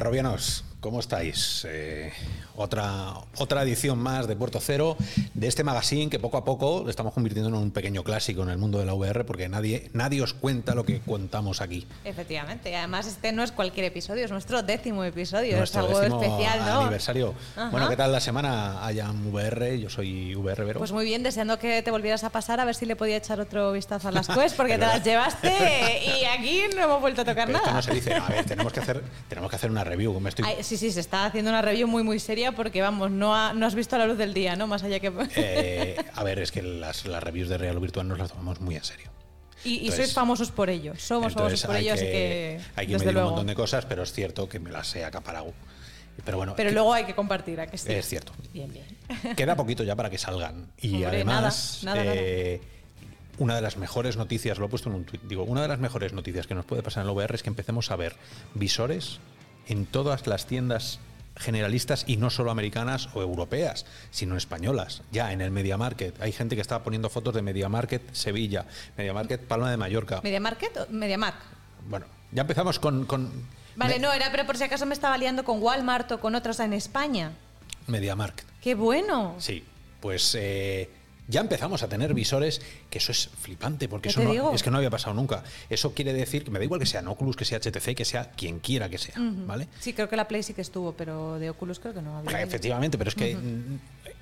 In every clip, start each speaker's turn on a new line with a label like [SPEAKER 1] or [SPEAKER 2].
[SPEAKER 1] Robianos. ¿Cómo estáis? Eh, otra, otra edición más de Puerto Cero, de este magazine que poco a poco estamos convirtiendo en un pequeño clásico en el mundo de la VR porque nadie, nadie os cuenta lo que contamos aquí.
[SPEAKER 2] Efectivamente, y además este no es cualquier episodio, es nuestro décimo episodio, es algo especial, ¿no?
[SPEAKER 1] aniversario. Bueno, ¿qué tal la semana allá en VR? Yo soy VR Vero.
[SPEAKER 2] Pues muy bien, deseando que te volvieras a pasar a ver si le podía echar otro vistazo a las quests porque te las llevaste y aquí no hemos vuelto a tocar nada.
[SPEAKER 1] Esto no se dice, a ver, tenemos que hacer, tenemos que hacer una review. Me estoy
[SPEAKER 2] sí, sí, se está haciendo una review muy, muy seria porque, vamos, no, no has visto la luz del día, ¿no? Más allá que...
[SPEAKER 1] Eh, a ver, es que las, las reviews de Real o Virtual nos las tomamos muy en serio.
[SPEAKER 2] Y, sois famosos por ello, somos famosos por ello, así que.
[SPEAKER 1] Hay que medir un montón de cosas, pero es cierto que me las he acaparado. Pero bueno.
[SPEAKER 2] Pero luego hay que compartir, ¿a que sí?
[SPEAKER 1] Es cierto.
[SPEAKER 2] Bien, bien.
[SPEAKER 1] Queda poquito ya para que salgan. Y además. Eh, una de las mejores noticias, lo he puesto en un tweet, digo, una de las mejores noticias que nos puede pasar en el VR es que empecemos a ver visores en todas las tiendas generalistas y no solo americanas o europeas, sino españolas. Ya en el Media Market hay gente que está poniendo fotos de Media Market Sevilla, Media Market Palma de Mallorca.
[SPEAKER 2] ¿Media Market o Media Mark?
[SPEAKER 1] Bueno, ya empezamos con...
[SPEAKER 2] vale, no, era pero por si acaso me estaba liando con Walmart o con otros en España.
[SPEAKER 1] Media Market.
[SPEAKER 2] ¡Qué bueno!
[SPEAKER 1] Sí, pues... Eh, ya empezamos a tener visores, que eso es flipante, porque eso no, es que no había pasado nunca. Eso quiere decir que me da igual que sea Oculus, que sea HTC, que sea quien quiera que sea, ¿vale?
[SPEAKER 2] Sí, creo que la Play sí que estuvo, pero de Oculus creo que no había.
[SPEAKER 1] Efectivamente, pero es que...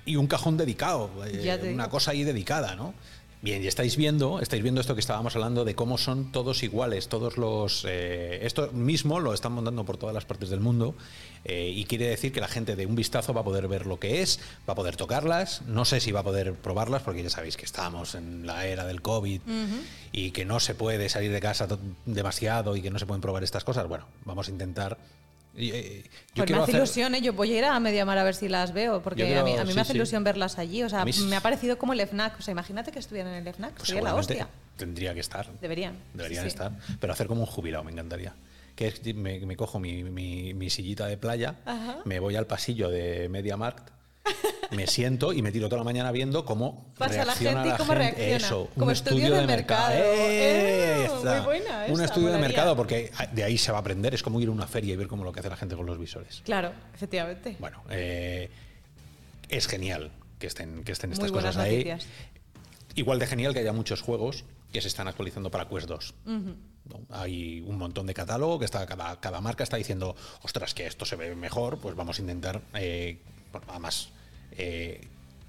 [SPEAKER 1] Y un cajón dedicado, eh, una cosa ahí dedicada, ¿no? Bien, y estáis viendo, estáis viendo esto que estábamos hablando de cómo son todos iguales, todos los. Eh, esto mismo lo están montando por todas las partes del mundo eh, y quiere decir que la gente de un vistazo va a poder ver lo que es, va a poder tocarlas. No sé si va a poder probarlas porque ya sabéis que estamos en la era del COVID y que no se puede salir de casa demasiado y que no se pueden probar estas cosas. Bueno, vamos a intentar
[SPEAKER 2] eh, pues me hace ilusión, ¿eh? yo voy a ir a Mediamar a ver si las veo, porque a mí, me hace ilusión verlas allí. O sea, me ha parecido como el FNAC. O sea, imagínate que estuvieran en el FNAC, pues sería la hostia.
[SPEAKER 1] Tendría que estar.
[SPEAKER 2] Deberían.
[SPEAKER 1] Deberían estar. Pero hacer como un jubilado me encantaría. Que me, cojo mi, mi, sillita de playa, me voy al pasillo de MediaMarkt me siento y me tiro toda la mañana viendo cómo
[SPEAKER 2] Pasa reacciona la gente y cómo reacciona.
[SPEAKER 1] Eso, como un estudio, de, mercado.
[SPEAKER 2] Eh, muy buena
[SPEAKER 1] un estudio de mercado, porque de ahí se va a aprender. Es como ir a una feria y ver cómo lo que hace la gente con los visores.
[SPEAKER 2] Claro, efectivamente.
[SPEAKER 1] Bueno, eh, es genial que estén, que estén estas cosas ahí. Igual de genial que haya muchos juegos que se están actualizando para Quest 2. Hay un montón de catálogo que está cada, cada marca está diciendo, ostras, que esto se ve mejor, pues vamos a intentar, eh, además eh,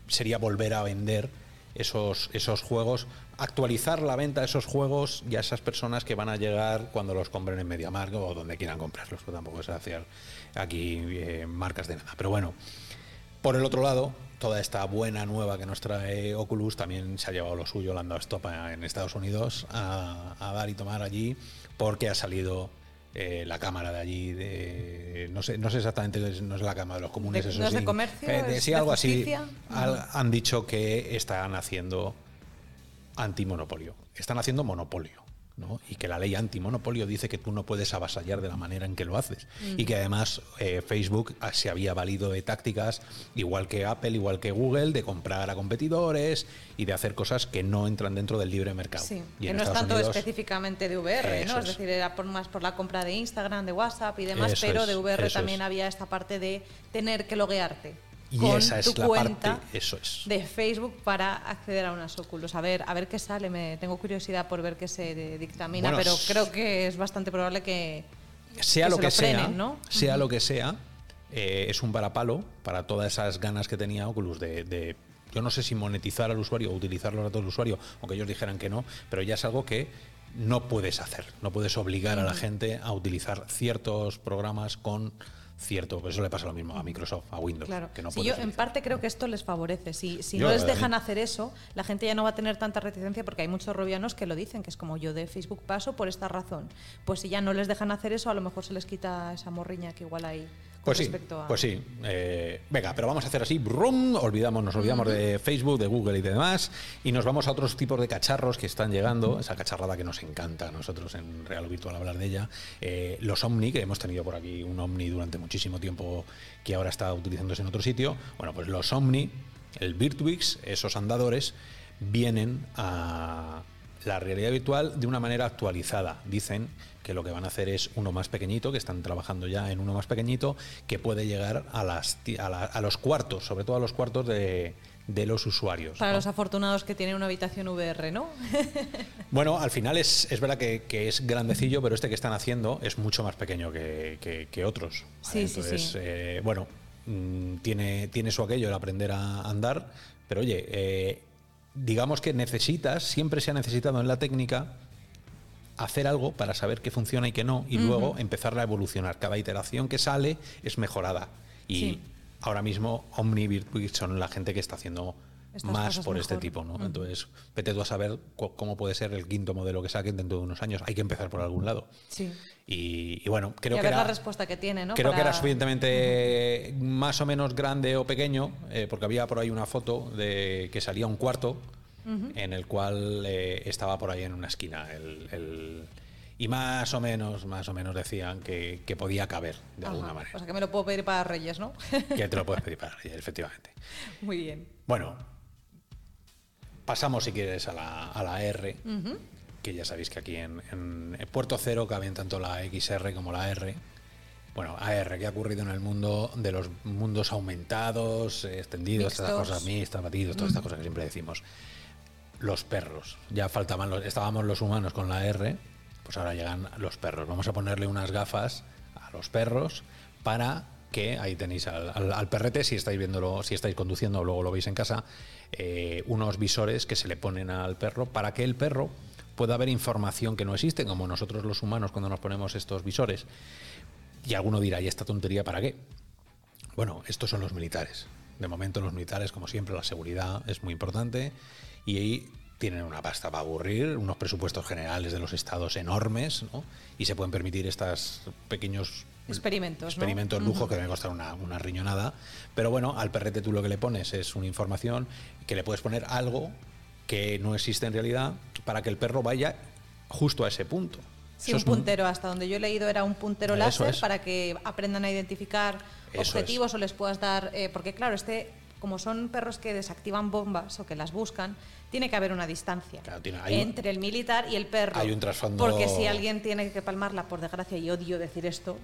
[SPEAKER 1] sería volver a vender esos, esos juegos, actualizar la venta de esos juegos y a esas personas que van a llegar cuando los compren en MediaMarkt o donde quieran comprarlos, pero tampoco es hacer aquí eh, marcas de nada. Pero bueno, por el otro lado, toda esta buena nueva que nos trae Oculus también se ha llevado lo suyo, la han en Estados Unidos a dar y tomar allí porque ha salido eh, la cámara de allí, de, no, sé, no sé exactamente, no es la cámara de los comunes,
[SPEAKER 2] eso ¿no
[SPEAKER 1] sí.
[SPEAKER 2] de comercio? Eh,
[SPEAKER 1] sí, algo así. han dicho que están haciendo antimonopolio, están haciendo monopolio y que la ley antimonopolio dice que tú no puedes avasallar de la manera en que lo haces. Y que además eh, Facebook se había valido de tácticas, igual que Apple, igual que Google, de comprar a competidores y de hacer cosas que no entran dentro del libre mercado.
[SPEAKER 2] Sí, que no es tanto específicamente de VR, ¿no? Es, decir, era por, más por la compra de Instagram, de WhatsApp y demás, pero de VR también había esta parte de tener que loguearte.
[SPEAKER 1] Y esa es la cuenta eso es.
[SPEAKER 2] de Facebook para acceder a unas Oculus. A ver, a ver qué sale. Me tengo curiosidad por ver qué se dictamina, pero creo que es bastante probable que
[SPEAKER 1] sea lo que sea, ¿no? sea lo que sea, eh, es un parapalo para todas esas ganas que tenía Oculus de, yo no sé si monetizar al usuario o utilizar los datos del usuario, aunque ellos dijeran que no, pero ya es algo que no puedes hacer, no puedes obligar a la gente a utilizar ciertos programas con cierto, pues eso le pasa lo mismo a Microsoft, a Windows.
[SPEAKER 2] Claro.
[SPEAKER 1] Que no
[SPEAKER 2] yo en parte creo que esto les favorece. Si, si no les dejan hacer eso, la gente ya no va a tener tanta reticencia porque hay muchos robianos que lo dicen, que es como yo de Facebook paso por esta razón. Pues si ya no les dejan hacer eso, a lo mejor se les quita esa morriña que igual hay.
[SPEAKER 1] Pues sí, pues sí. Eh, venga, pero vamos a hacer así, brum, olvidamos, nos olvidamos de Facebook, de Google y demás, y nos vamos a otros tipos de cacharros que están llegando, esa cacharrada que nos encanta a nosotros en Real Virtual hablar de ella, eh, los Omni, que hemos tenido por aquí un Omni durante muchísimo tiempo que ahora está utilizándose en otro sitio, bueno, pues los Omni, el Virtuix, esos andadores, vienen a la realidad virtual de una manera actualizada. Dicen que lo que van a hacer es uno más pequeñito, que están trabajando ya en uno más pequeñito, que puede llegar a, las, a, los cuartos, sobre todo a los cuartos de, los usuarios.
[SPEAKER 2] Para los afortunados que tienen una habitación VR, ¿no?
[SPEAKER 1] bueno, al final es, es verdad que, es grandecillo, pero este que están haciendo es mucho más pequeño que, otros.
[SPEAKER 2] Sí, sí, sí.
[SPEAKER 1] Eh, bueno, mm, tiene, tiene su aquello el aprender a andar, pero oye, eh, digamos que necesitas, siempre se ha necesitado en la técnica, hacer algo para saber qué funciona y qué no, y luego empezar a evolucionar. Cada iteración que sale es mejorada. Y ahora mismo Omni Virtuit son la gente que está haciendo más por este tipo, ¿no? Entonces, vete tú a saber cómo puede ser el quinto modelo que saquen dentro de unos años. Hay que empezar por algún lado.
[SPEAKER 2] Sí.
[SPEAKER 1] Y, bueno, creo que
[SPEAKER 2] ver
[SPEAKER 1] era,
[SPEAKER 2] la respuesta que tiene, ¿no?
[SPEAKER 1] Creo que era suficientemente más o menos grande o pequeño, eh, porque había por ahí una foto de que salía un cuarto en el cual eh, estaba por ahí en una esquina el, y más o menos, más o menos decían que, podía caber de alguna manera.
[SPEAKER 2] O sea que me lo puedo pedir para Reyes, ¿no?
[SPEAKER 1] que te lo puedes pedir para Reyes, efectivamente.
[SPEAKER 2] Muy bien.
[SPEAKER 1] Bueno, pasamos si quieres a la, a la R, que ya sabéis que aquí en, en, Puerto Cero caben tanto la XR como la R. Bueno, AR, que ha ocurrido en el mundo de los mundos aumentados, extendidos, estas cosas mixtas, batidos, todas estas cosas que siempre decimos los perros. Ya faltaban los, estábamos los humanos con la R, pues ahora llegan los perros. Vamos a ponerle unas gafas a los perros para que ahí tenéis al, perrete, si estáis viéndolo, si estáis conduciendo o luego lo veis en casa, eh, unos visores que se le ponen al perro para que el perro pueda ver información que no existe, como nosotros los humanos cuando nos ponemos estos visores. Y alguno dirá, ¿y esta tontería para qué? Bueno, estos son los militares. De momento los militares, como siempre, la seguridad es muy importante y ahí tienen una pasta para aburrir, unos presupuestos generales de los estados enormes, ¿no? Y se pueden permitir estos pequeños
[SPEAKER 2] experimentos,
[SPEAKER 1] experimentos lujo que deben costar una, una, riñonada. Pero bueno, al perrete tú lo que le pones es una información que le puedes poner algo que no existe en realidad para que el perro vaya justo a ese punto.
[SPEAKER 2] Sí, un puntero, hasta donde yo he leído era un puntero láser para que aprendan a identificar objetivos o les puedas dar, eh, porque claro, este como son perros que desactivan bombas o que las buscan, tiene que haber una distancia entre el militar y el perro.
[SPEAKER 1] Hay un trasfondo.
[SPEAKER 2] Porque si alguien tiene que palmarla, por desgracia, y odio decir esto,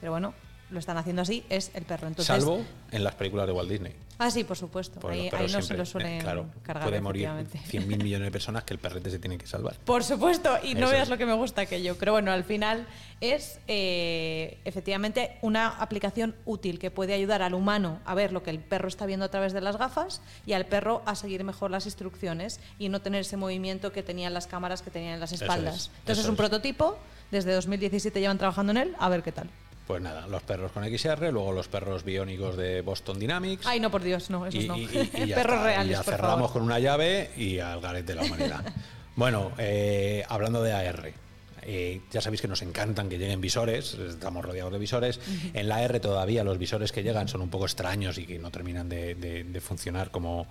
[SPEAKER 2] pero bueno, lo están haciendo así, es el perro. Entonces,
[SPEAKER 1] Salvo en las películas de Walt Disney.
[SPEAKER 2] Ah, sí, por supuesto. ahí, no se lo suelen claro, cargar.
[SPEAKER 1] Puede morir 100.000 millones de personas que el perrete se tiene que salvar.
[SPEAKER 2] Por supuesto, y no veas lo que me gusta que yo. Pero bueno, al final es eh, efectivamente una aplicación útil que puede ayudar al humano a ver lo que el perro está viendo a través de las gafas y al perro a seguir mejor las instrucciones y no tener ese movimiento que tenían las cámaras que tenían en las espaldas. Entonces es un prototipo, desde 2017 llevan trabajando en él, a ver qué tal.
[SPEAKER 1] Pues nada, los perros con XR, luego los perros biónicos de Boston Dynamics.
[SPEAKER 2] Ay, no, por Dios, no, esos no. perros reales.
[SPEAKER 1] Y ya cerramos con una llave y al garete de la humanidad. bueno, eh, hablando de AR. Eh, ya sabéis que nos encantan que lleguen visores, estamos rodeados de visores. En la R todavía los visores que llegan son un poco extraños y que no terminan de, funcionar como,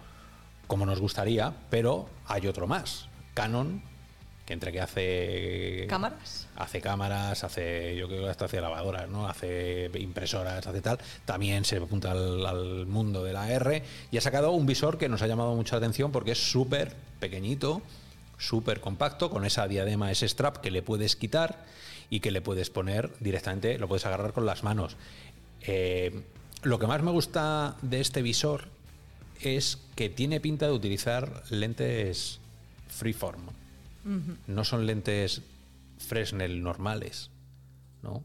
[SPEAKER 1] como nos gustaría, pero hay otro más. Canon entre que hace
[SPEAKER 2] cámaras
[SPEAKER 1] hace cámaras hace yo creo que hasta hace lavadoras no hace impresoras hace tal. También se apunta al, mundo de la R y ha sacado un visor que nos ha llamado mucha atención porque es súper pequeñito súper compacto con esa diadema ese strap que le puedes quitar y que le puedes poner directamente lo puedes agarrar con las manos. Eh, lo que más me gusta de este visor es que tiene pinta de utilizar lentes freeform no son lentes Fresnel normales, ¿no?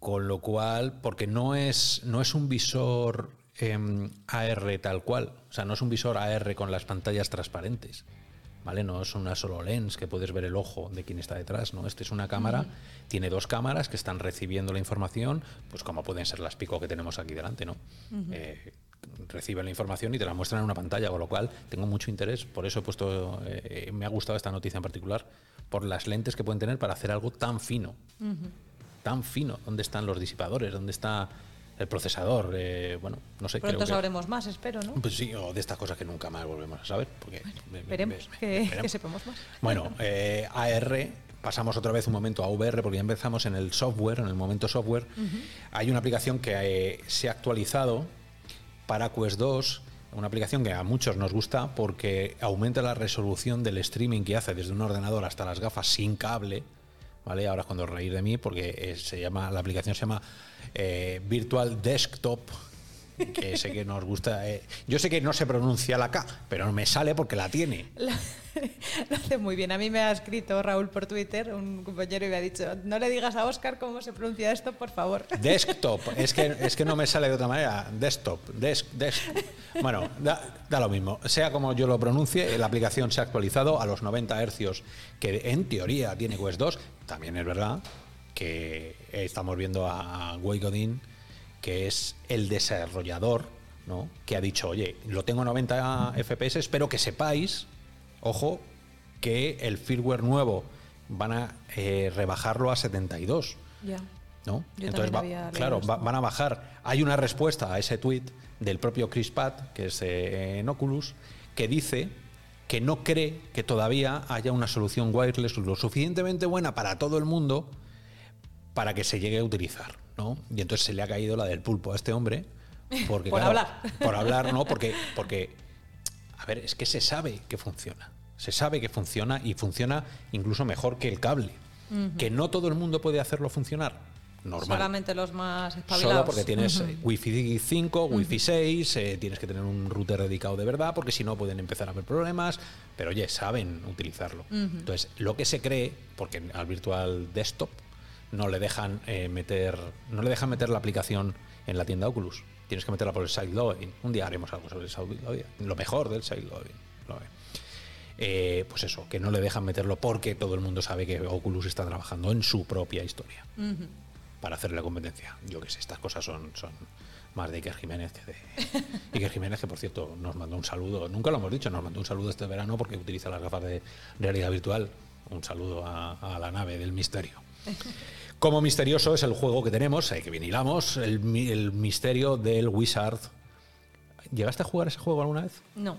[SPEAKER 1] Con lo cual, porque no es, no es un visor em, AR tal cual, o sea, no es un visor AR con las pantallas transparentes. ¿Vale? No es una solo lens que puedes ver el ojo de quien está detrás, ¿no? Este es una cámara, tiene dos cámaras que están recibiendo la información, pues como pueden ser las pico que tenemos aquí delante, ¿no? Reciben la información y te la muestran en una pantalla, con lo cual tengo mucho interés, por eso he puesto, eh, me ha gustado esta noticia en particular, por las lentes que pueden tener para hacer algo tan fino, tan fino, ¿dónde están los disipadores? ¿Dónde está el procesador? Eh, bueno, no sé.
[SPEAKER 2] Pronto sabremos más, espero, ¿no?
[SPEAKER 1] Pues sí, o de estas cosas que nunca más volvemos a saber. Porque
[SPEAKER 2] veremos que, sepamos más.
[SPEAKER 1] Bueno, eh, AR pasamos otra vez un momento a VR, porque ya empezamos en el software, en el momento software. Hay una aplicación que se ha actualizado para Quest 2, una aplicación que a muchos nos gusta porque aumenta la resolución del streaming que hace desde un ordenador hasta las gafas sin cable. ¿Vale? Ahora es cuando reír de mí porque se llama, la aplicación se llama eh, Virtual Desktop que sé que nos gusta. Eh, yo sé que no se pronuncia la K, pero me sale porque la tiene.
[SPEAKER 2] Lo hace muy bien. A mí me ha escrito Raúl por Twitter, un compañero, y me ha dicho: No le digas a Oscar cómo se pronuncia esto, por favor.
[SPEAKER 1] Desktop. Es que, es que no me sale de otra manera. Desktop. Desk, Bueno, da, da, lo mismo. Sea como yo lo pronuncie, la aplicación se ha actualizado a los 90 hercios que en teoría tiene Quest 2. También es verdad que estamos viendo a Wade Godin que es el desarrollador, ¿no? que ha dicho, oye, lo tengo a 90 FPS, espero que sepáis, ojo, que el firmware nuevo van a eh, rebajarlo a 72. Ya. ¿no? Entonces, claro, van a bajar. Hay una respuesta a ese tweet del propio Chris Pat, que es eh, en Oculus, que dice que no cree que todavía haya una solución wireless lo suficientemente buena para todo el mundo para que se llegue a utilizar. ¿No? Y entonces se le ha caído la del pulpo a este hombre. Porque,
[SPEAKER 2] por hablar.
[SPEAKER 1] Por hablar, ¿no? Porque, porque, a ver, es que se sabe que funciona. Se sabe que funciona y funciona incluso mejor que el cable. Que no todo el mundo puede hacerlo funcionar. Normal.
[SPEAKER 2] Solamente los más espabilados.
[SPEAKER 1] Solo porque tienes Wi-Fi 5, Wi-Fi 6, eh, tienes que tener un router dedicado de verdad, porque si no pueden empezar a haber problemas. Pero oye, saben utilizarlo. Entonces, lo que se cree, porque al Virtual Desktop no le dejan eh, meter no le dejan meter la aplicación en la tienda Oculus. Tienes que meterla por el sideloading. Un día haremos algo sobre el sideloading. Lo mejor del sideloading. Eh, pues eso, que no le dejan meterlo porque todo el mundo sabe que Oculus está trabajando en su propia historia para hacerle la competencia. Yo que sé, estas cosas son, son más de Iker Jiménez que de. Iker Jiménez, que por cierto nos mandó un saludo, nunca lo hemos dicho, nos mandó un saludo este verano porque utiliza las gafas de realidad virtual. Un saludo a la nave del misterio. Como misterioso es el juego que tenemos, que vinilamos, el, el misterio del Wizard. ¿Llegaste a jugar ese juego alguna vez?
[SPEAKER 2] No,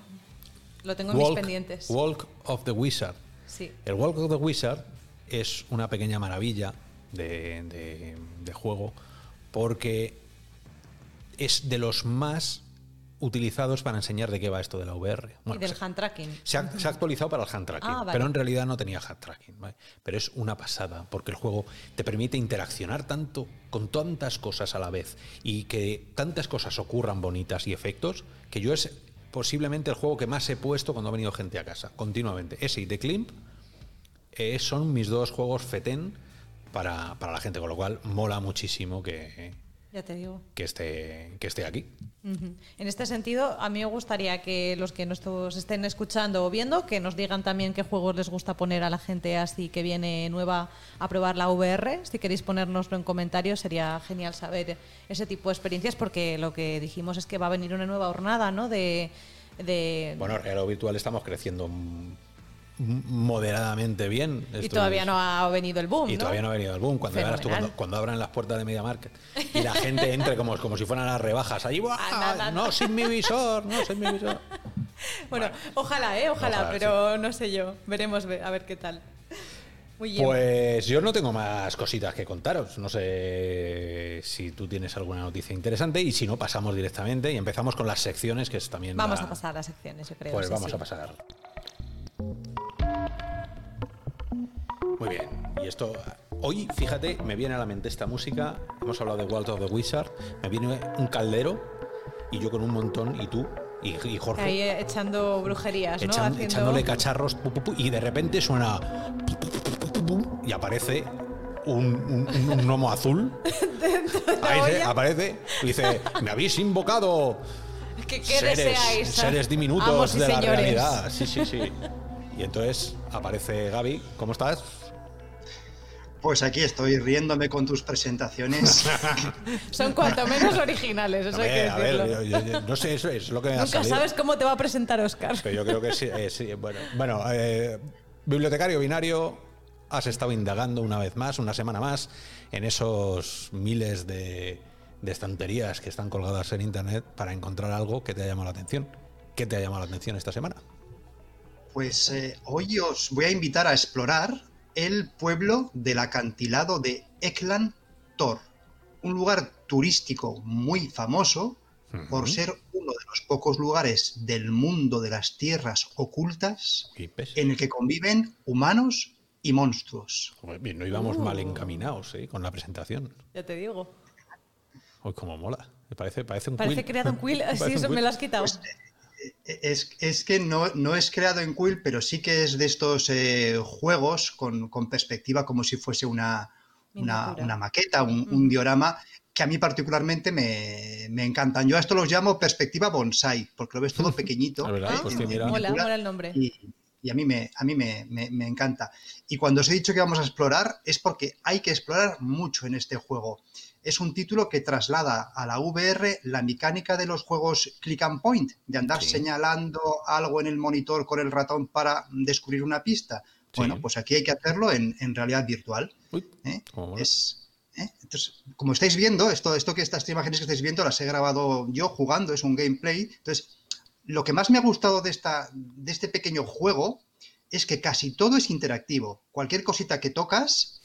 [SPEAKER 2] lo tengo en mis pendientes.
[SPEAKER 1] Walk of the Wizard.
[SPEAKER 2] Sí.
[SPEAKER 1] El Walk of the Wizard es una pequeña maravilla de juego porque es de los más utilizados para enseñar de qué va esto de la VR.
[SPEAKER 2] y del hand tracking.
[SPEAKER 1] Se ha, actualizado para el hand tracking, ah, pero en realidad no tenía hand tracking. Pero es una pasada, porque el juego te permite interaccionar tanto con tantas cosas a la vez y que tantas cosas ocurran bonitas y efectos, que yo es posiblemente el juego que más he puesto cuando ha venido gente a casa, continuamente. Ese y The Climp eh, son mis dos juegos fetén para, para la gente, con lo cual mola muchísimo que,
[SPEAKER 2] ya te digo.
[SPEAKER 1] Que esté, que esté aquí.
[SPEAKER 2] En este sentido, a mí me gustaría que los que nos estén escuchando o viendo, que nos digan también qué juegos les gusta poner a la gente así que viene nueva a probar la VR. Si queréis ponérnoslo en comentarios, sería genial saber ese tipo de experiencias, porque lo que dijimos es que va a venir una nueva jornada, ¿no? De, de...
[SPEAKER 1] Bueno, Real Virtual estamos creciendo moderadamente bien.
[SPEAKER 2] Y todavía no ha venido el boom.
[SPEAKER 1] Y todavía no ha venido el boom. Cuando, cuando, abran las puertas de Media Market y la gente entre como, como si fueran las rebajas, allí, ah, no, sin mi visor, no, sin mi visor.
[SPEAKER 2] Bueno, ojalá, ¿eh? Ojalá, pero no sé yo. Veremos a ver qué tal.
[SPEAKER 1] Pues yo no tengo más cositas que contaros. No sé si tú tienes alguna noticia interesante y si no, pasamos directamente y empezamos con las secciones, que es también.
[SPEAKER 2] Vamos a pasar a las secciones, yo creo.
[SPEAKER 1] Pues vamos a pasar. Muy bien. Y esto, hoy, fíjate, me viene a la mente esta música. Hemos hablado de Walt of the Wizard. Me viene un caldero y yo con un montón y tú y, Jorge.
[SPEAKER 2] Ahí echando brujerías, ¿no?
[SPEAKER 1] Echándole cacharros y de repente suena y aparece un, un, gnomo azul. Ahí aparece y dice: Me habéis invocado.
[SPEAKER 2] ¿Qué, seres,
[SPEAKER 1] seres diminutos de la realidad. Sí, sí, sí. Y entonces aparece Gaby. ¿Cómo estás?
[SPEAKER 3] Pues aquí estoy riéndome con tus presentaciones.
[SPEAKER 2] Son cuanto menos originales, eso hay que decirlo. A
[SPEAKER 1] ver, no sé, eso es lo que me
[SPEAKER 2] Nunca sabes cómo te va a presentar Oscar.
[SPEAKER 1] Pero yo creo que sí. Eh, sí bueno, bueno eh, bibliotecario binario, has estado indagando una vez más, una semana más, en esos miles de, estanterías que están colgadas en Internet para encontrar algo que te haya llamado la atención. ¿Qué te ha llamado la atención esta semana?
[SPEAKER 3] Pues eh, hoy os voy a invitar a explorar el pueblo del acantilado de Eklan Tor, un lugar turístico muy famoso por ser uno de los pocos lugares del mundo de las tierras ocultas en el que conviven humanos y monstruos.
[SPEAKER 1] bien, no íbamos mal uh. encaminados ¿eh? con la presentación.
[SPEAKER 2] Ya te digo.
[SPEAKER 1] Hoy como mola. Me parece, parece un
[SPEAKER 2] Parece creado en Quill. sí, eso me lo has quitado. Pues,
[SPEAKER 3] es, que no, no, es creado en Quill, pero sí que es de estos eh, juegos con, perspectiva como si fuese una, una, maqueta, un, diorama que a mí particularmente me, encantan. Yo a esto los llamo perspectiva bonsai, porque lo ves todo pequeñito.
[SPEAKER 2] Pues mola, el nombre.
[SPEAKER 3] Y, a mí, me, a mí me, encanta. Y cuando os he dicho que vamos a explorar es porque hay que explorar mucho en este juego. Es un título que traslada a la VR la mecánica de los juegos click and point, de andar señalando algo en el monitor con el ratón para descubrir una pista. Bueno, pues aquí hay que hacerlo en, realidad virtual. ¿eh? es, ¿eh? Entonces, como estáis viendo, esto, esto que estas imágenes que estáis viendo las he grabado yo jugando, es un gameplay. Entonces, lo que más me ha gustado de, esta, de este pequeño juego es que casi todo es interactivo. Cualquier cosita que tocas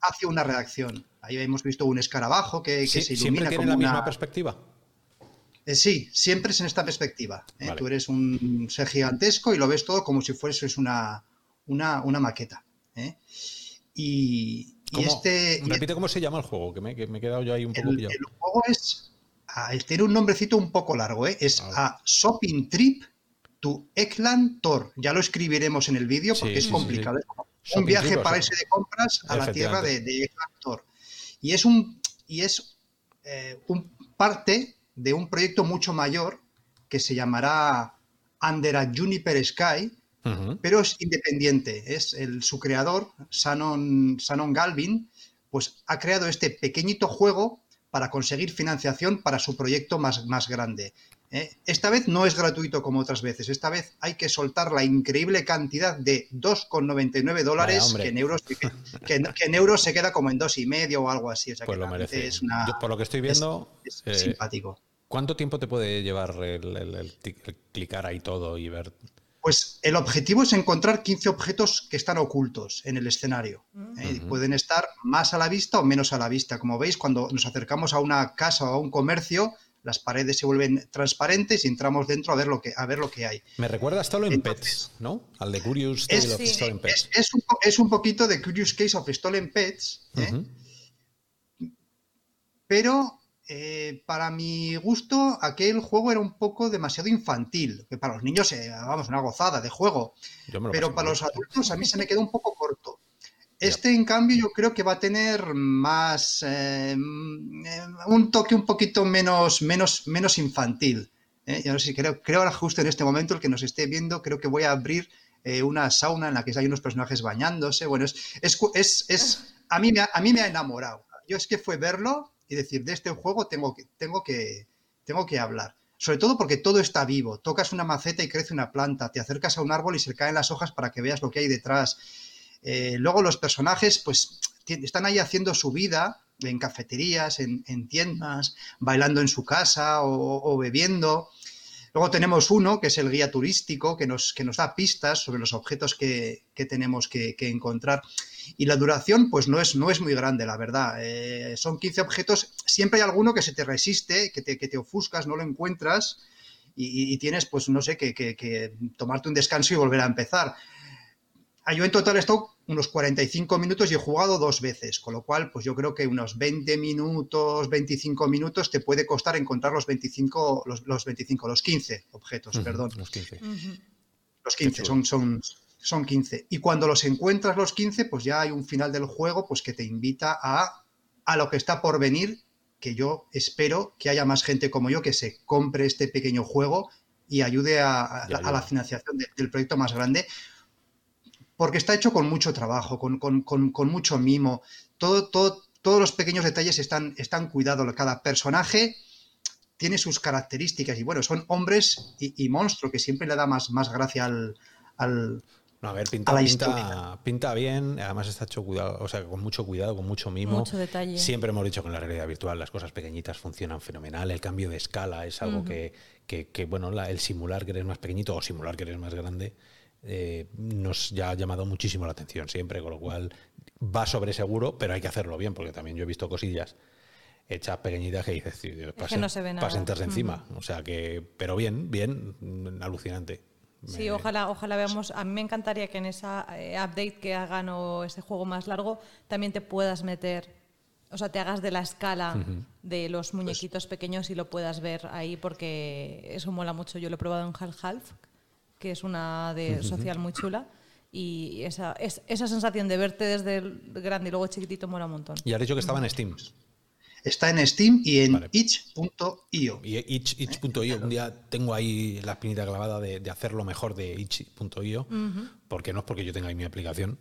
[SPEAKER 3] hace una reacción. Ahí hemos visto un escarabajo que, se ilumina
[SPEAKER 1] ¿Siempre tiene la misma perspectiva?
[SPEAKER 3] Eh, sí, siempre es en esta perspectiva. Tú eres un ser gigantesco y lo ves todo como si fueses una, una, una maqueta. Y, este.
[SPEAKER 1] Repite cómo se llama el juego, que me, he quedado yo ahí un poco el,
[SPEAKER 3] El juego es. Ah, tiene un nombrecito un poco largo, ¿eh? Es a, Shopping Trip to Ekland Tor. Ya lo escribiremos en el vídeo porque es complicado. Un viaje para irse de compras a la tierra de, de Tor. Y es un. Y es eh, un parte de un proyecto mucho mayor que se llamará Under a Juniper Sky, pero es independiente. Es el, su creador, Shannon, Galvin, pues ha creado este pequeñito juego para conseguir financiación para su proyecto más, más grande. ¿Eh? Esta vez no es gratuito como otras veces, esta vez hay que soltar la increíble cantidad de 2,99 dólares que, en euros, que, en euros se queda como en dos y medio o algo así.
[SPEAKER 1] pues lo merece. por lo que estoy viendo,
[SPEAKER 3] es, eh, simpático.
[SPEAKER 1] ¿Cuánto tiempo te puede llevar el, clicar ahí todo y ver
[SPEAKER 3] pues el objetivo es encontrar 15 objetos que están ocultos en el escenario. ¿eh? Pueden estar más a la vista o menos a la vista. Como veis, cuando nos acercamos a una casa o a un comercio, las paredes se vuelven transparentes y entramos dentro a ver lo que, a ver lo que hay.
[SPEAKER 1] Me recuerda a Stolen Pets, ¿no? Al de Curious Tale of Stolen Pets.
[SPEAKER 3] Es, un, poquito de Curious Case of Stolen Pets, ¿eh? pero eh, para mi gusto, aquel juego era un poco demasiado infantil, que para los niños, eh, vamos, una gozada de juego, pero para los adultos a mí se me quedó un poco corto. Este, en cambio, yo creo que va a tener más, eh, un toque un poquito menos, menos, menos infantil. Yo no sé, creo, creo ahora justo en este momento, el que nos esté viendo, creo que voy a abrir una sauna en la que hay unos personajes bañándose. Bueno, es, es, es, a, mí me a mí me ha enamorado. Yo es que fue verlo y decir, de este juego tengo que, tengo que, tengo que hablar. Sobre todo porque todo está vivo. Tocas una maceta y crece una planta. Te acercas a un árbol y se caen las hojas para que veas lo que hay detrás. Eh, luego los personajes, pues, están ahí haciendo su vida en cafeterías, en, tiendas, bailando en su casa o, bebiendo. Luego tenemos uno, que es el guía turístico, que nos, que nos da pistas sobre los objetos que, tenemos que, que encontrar. Y la duración, pues no es, no es muy grande, la verdad. Eh, son 15 objetos, siempre hay alguno que se te resiste, que te, que te ofuscas, no lo encuentras y, tienes, pues no sé, que, tomarte un descanso y volver a empezar. Ah, yo en total he estado unos 45 minutos y he jugado dos veces, con lo cual, pues yo creo que unos 20 minutos, 25 minutos te puede costar encontrar los 25, los, los 25, los 15 objetos, perdón.
[SPEAKER 1] Los 15.
[SPEAKER 3] Los 15 son, son, son 15. Y cuando los encuentras los 15, pues ya hay un final del juego pues que te invita a, a lo que está por venir, que yo espero que haya más gente como yo que se compre este pequeño juego y ayude a, la financiación del proyecto más grande, porque está hecho con mucho trabajo, con, mucho mimo. Todo, todo, todos los pequeños detalles están, están cuidados. Cada personaje tiene sus características y bueno, son hombres y, monstruo, que siempre le da más, más gracia al,
[SPEAKER 1] no, a ver, pinta, pinta, pinta, bien, además está hecho cuidado, o sea, con mucho cuidado, con mucho mimo.
[SPEAKER 2] Mucho detalle.
[SPEAKER 1] Siempre hemos dicho que en la realidad virtual las cosas pequeñitas funcionan fenomenal. El cambio de escala es algo que, que, bueno, el simular que eres más pequeñito o simular que eres más grande eh, nos ya ha llamado muchísimo la atención siempre, con lo cual va sobre seguro, pero hay que hacerlo bien, porque también yo he visto cosillas hechas pequeñitas que dices,
[SPEAKER 2] para, no se
[SPEAKER 1] sentarse encima. O sea que, pero bien, bien, alucinante.
[SPEAKER 2] Sí, ojalá, ojalá veamos. A mí me encantaría que en esa eh, update que hagan o ese juego más largo también te puedas meter, o sea, te hagas de la escala de los pues muñequitos pequeños y lo puedas ver ahí porque eso mola mucho. Yo lo he probado en Half Half, que es una de social muy chula. Y esa, esa sensación de verte desde el grande y luego chiquitito mola un montón.
[SPEAKER 1] Y has dicho que estaba en Steam.
[SPEAKER 3] Está en Steam y en itch.io.
[SPEAKER 1] Y itch.io, un día tengo ahí la espinita clavada de, hacerlo mejor de itch.io, porque no es porque yo tenga ahí mi aplicación,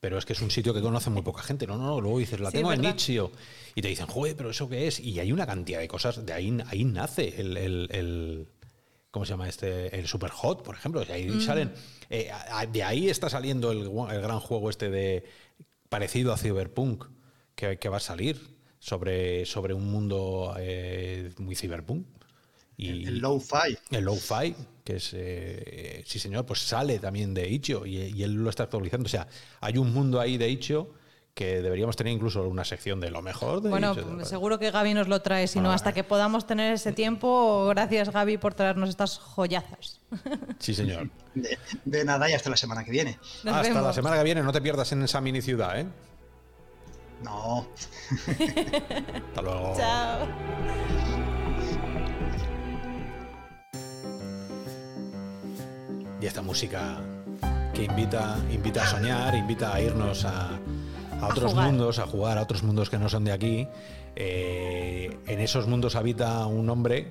[SPEAKER 1] pero es que es un sitio que conoce muy poca gente. No, no, luego dices, la tengo en itch.io. Y te dicen, joder, pero ¿eso qué es? Y hay una cantidad de cosas, de ahí, ahí nace el, ¿cómo se llama este? El Superhot, por ejemplo. De ahí salen. Eh, de ahí está saliendo el, gran juego este de parecido a Cyberpunk que, que va a salir sobre, sobre un mundo eh, muy cyberpunk.
[SPEAKER 3] Y el low-fi.
[SPEAKER 1] El low-fi, que es, eh, sí señor, pues sale también de Itch.io y, él lo está actualizando. O sea, hay un mundo ahí de Itch.io que deberíamos tener incluso una sección de lo mejor de
[SPEAKER 2] Bueno, seguro que Gaby nos lo trae, sino hasta que podamos tener ese tiempo. Gracias Gaby por traernos estas joyazas.
[SPEAKER 1] Sí, señor.
[SPEAKER 3] De, nada y hasta la semana que viene.
[SPEAKER 1] hasta la semana que viene, no te pierdas en esa mini ciudad, ¿eh?
[SPEAKER 3] No.
[SPEAKER 1] Hasta luego.
[SPEAKER 2] Chao.
[SPEAKER 1] Y esta música que invita, invita a soñar, invita a irnos a, otros mundos, a jugar a otros mundos que no son de aquí. Eh, en esos mundos habita un hombre